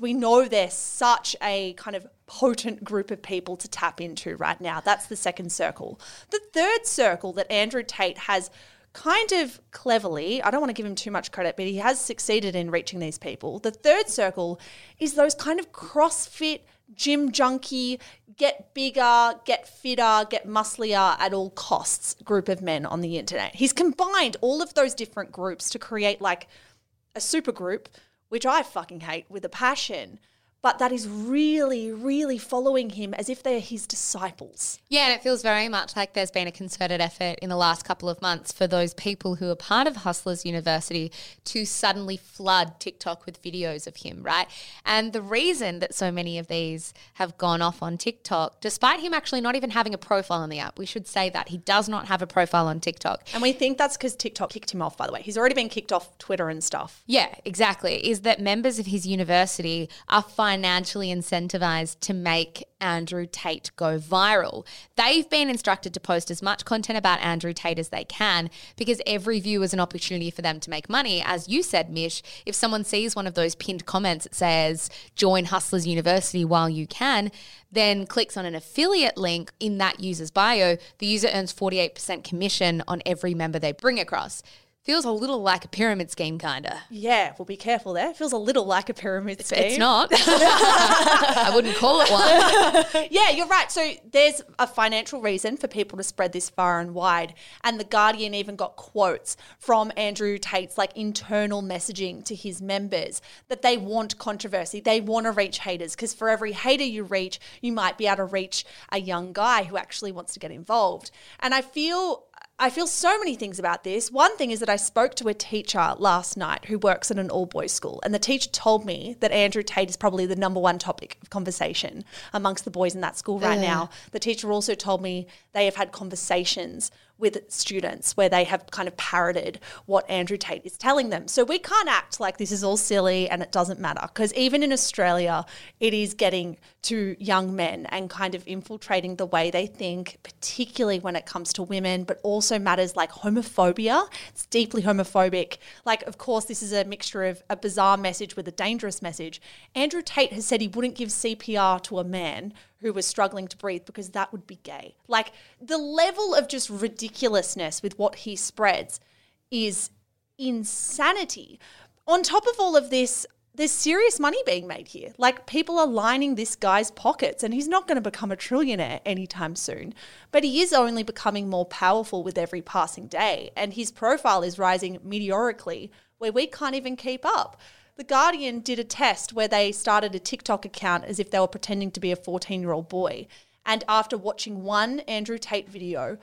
We know they're such a kind of potent group of people to tap into right now. That's the second circle. The third circle that Andrew Tate has kind of cleverly, I don't want to give him too much credit, but he has succeeded in reaching these people. The third circle is those kind of CrossFit, gym junkie, get bigger, get fitter, get musclier at all costs group of men on the internet. He's combined all of those different groups to create like a super group, which I fucking hate with a passion, but that is really, really following him as if they're his disciples. Yeah, and it feels very much like there's been a concerted effort in the last couple of months for those people who are part of Hustlers University to suddenly flood TikTok with videos of him, right? And the reason that so many of these have gone off on TikTok, despite him actually not even having a profile on the app, we should say that he does not have a profile on TikTok. And we think that's because TikTok kicked him off, by the way. He's already been kicked off Twitter and stuff. Yeah, exactly. Is that members of his university are financially incentivized to make Andrew Tate go viral. They've been instructed to post as much content about Andrew Tate as they can because every view is an opportunity for them to make money. As you said, Mish, if someone sees one of those pinned comments that says, join Hustlers University while you can, then clicks on an affiliate link in that user's bio, the user earns 48% commission on every member they bring across. Feels a little like a pyramid scheme, kinda. Yeah, well, be careful there. Feels a little like a pyramid scheme. It's not. (laughs) I wouldn't call it one. (laughs) Yeah, you're right. So there's a financial reason for people to spread this far and wide. And The Guardian even got quotes from Andrew Tate's like internal messaging to his members that they want controversy. They want to reach haters because for every hater you reach, you might be able to reach a young guy who actually wants to get involved. And I feel I feel so many things about this. One thing is that I spoke to a teacher last night who works at an all boys school, and the teacher told me that Andrew Tate is probably the number one topic of conversation amongst the boys in that school right now. The teacher also told me they have had conversations with students where they have kind of parroted what Andrew Tate is telling them. So we can't act like this is all silly and it doesn't matter because even in Australia, it is getting to young men and kind of infiltrating the way they think, particularly when it comes to women, but also matters like homophobia. It's deeply homophobic. Like, of course, this is a mixture of a bizarre message with a dangerous message. Andrew Tate has said he wouldn't give CPR to a man who was struggling to breathe because that would be gay. Like the level of just ridiculousness with what he spreads is insanity. On top of all of this, there's serious money being made here. Like people are lining this guy's pockets, and he's not going to become a trillionaire anytime soon. But he is only becoming more powerful with every passing day, and his profile is rising meteorically where we can't even keep up. The Guardian did a test where they started a TikTok account as if they were pretending to be a 14 year old boy. And after watching one Andrew Tate video,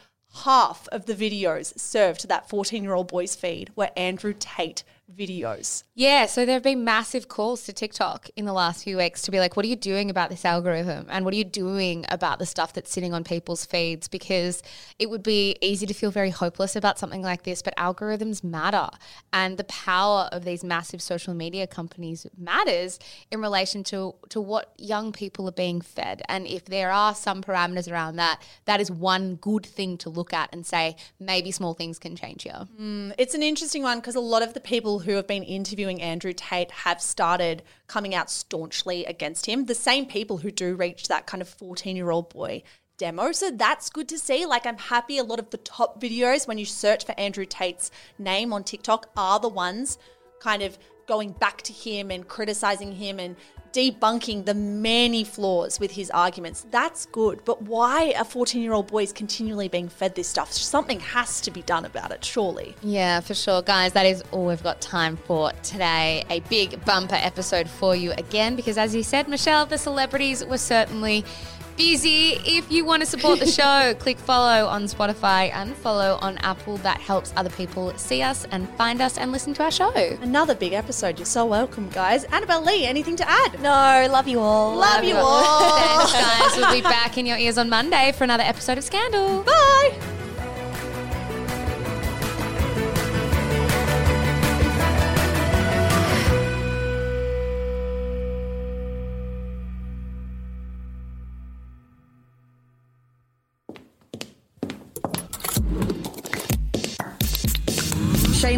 half of the videos served to that 14 year old boy's feed were Andrew Tate videos. Yeah, so there have been massive calls to TikTok in the last few weeks to be like, what are you doing about this algorithm? And what are you doing about the stuff that's sitting on people's feeds? Because it would be easy to feel very hopeless about something like this, but algorithms matter. And the power of these massive social media companies matters in relation to, to what young people are being fed. And if there are some parameters around that, that is one good thing to look at and say, maybe small things can change here. Mm, it's an interesting one because a lot of the people who have been interviewing Andrew Tate have started coming out staunchly against him. The same people who do reach that kind of 14 year old boy demo. So that's good to see. Like, I'm happy a lot of the top videos when you search for Andrew Tate's name on TikTok are the ones kind of going back to him and criticizing him and debunking the many flaws with his arguments. That's good. But why are 14 year old boys continually being fed this stuff? Something has to be done about it, surely. Yeah, for sure. Guys, that is all we've got time for today. A big bumper episode for you again, because as you said, Michelle, the celebrities were certainly busy. If you want to support the show, (laughs) click follow on Spotify and follow on Apple. That helps other people see us and find us and listen to our show. Another big episode. You're so welcome, guys. Annabelle Lee, anything to add? No, love you all. Love you all. (laughs) Thanks, guys. We'll be back in your ears on Monday for another episode of Scandal. Bye.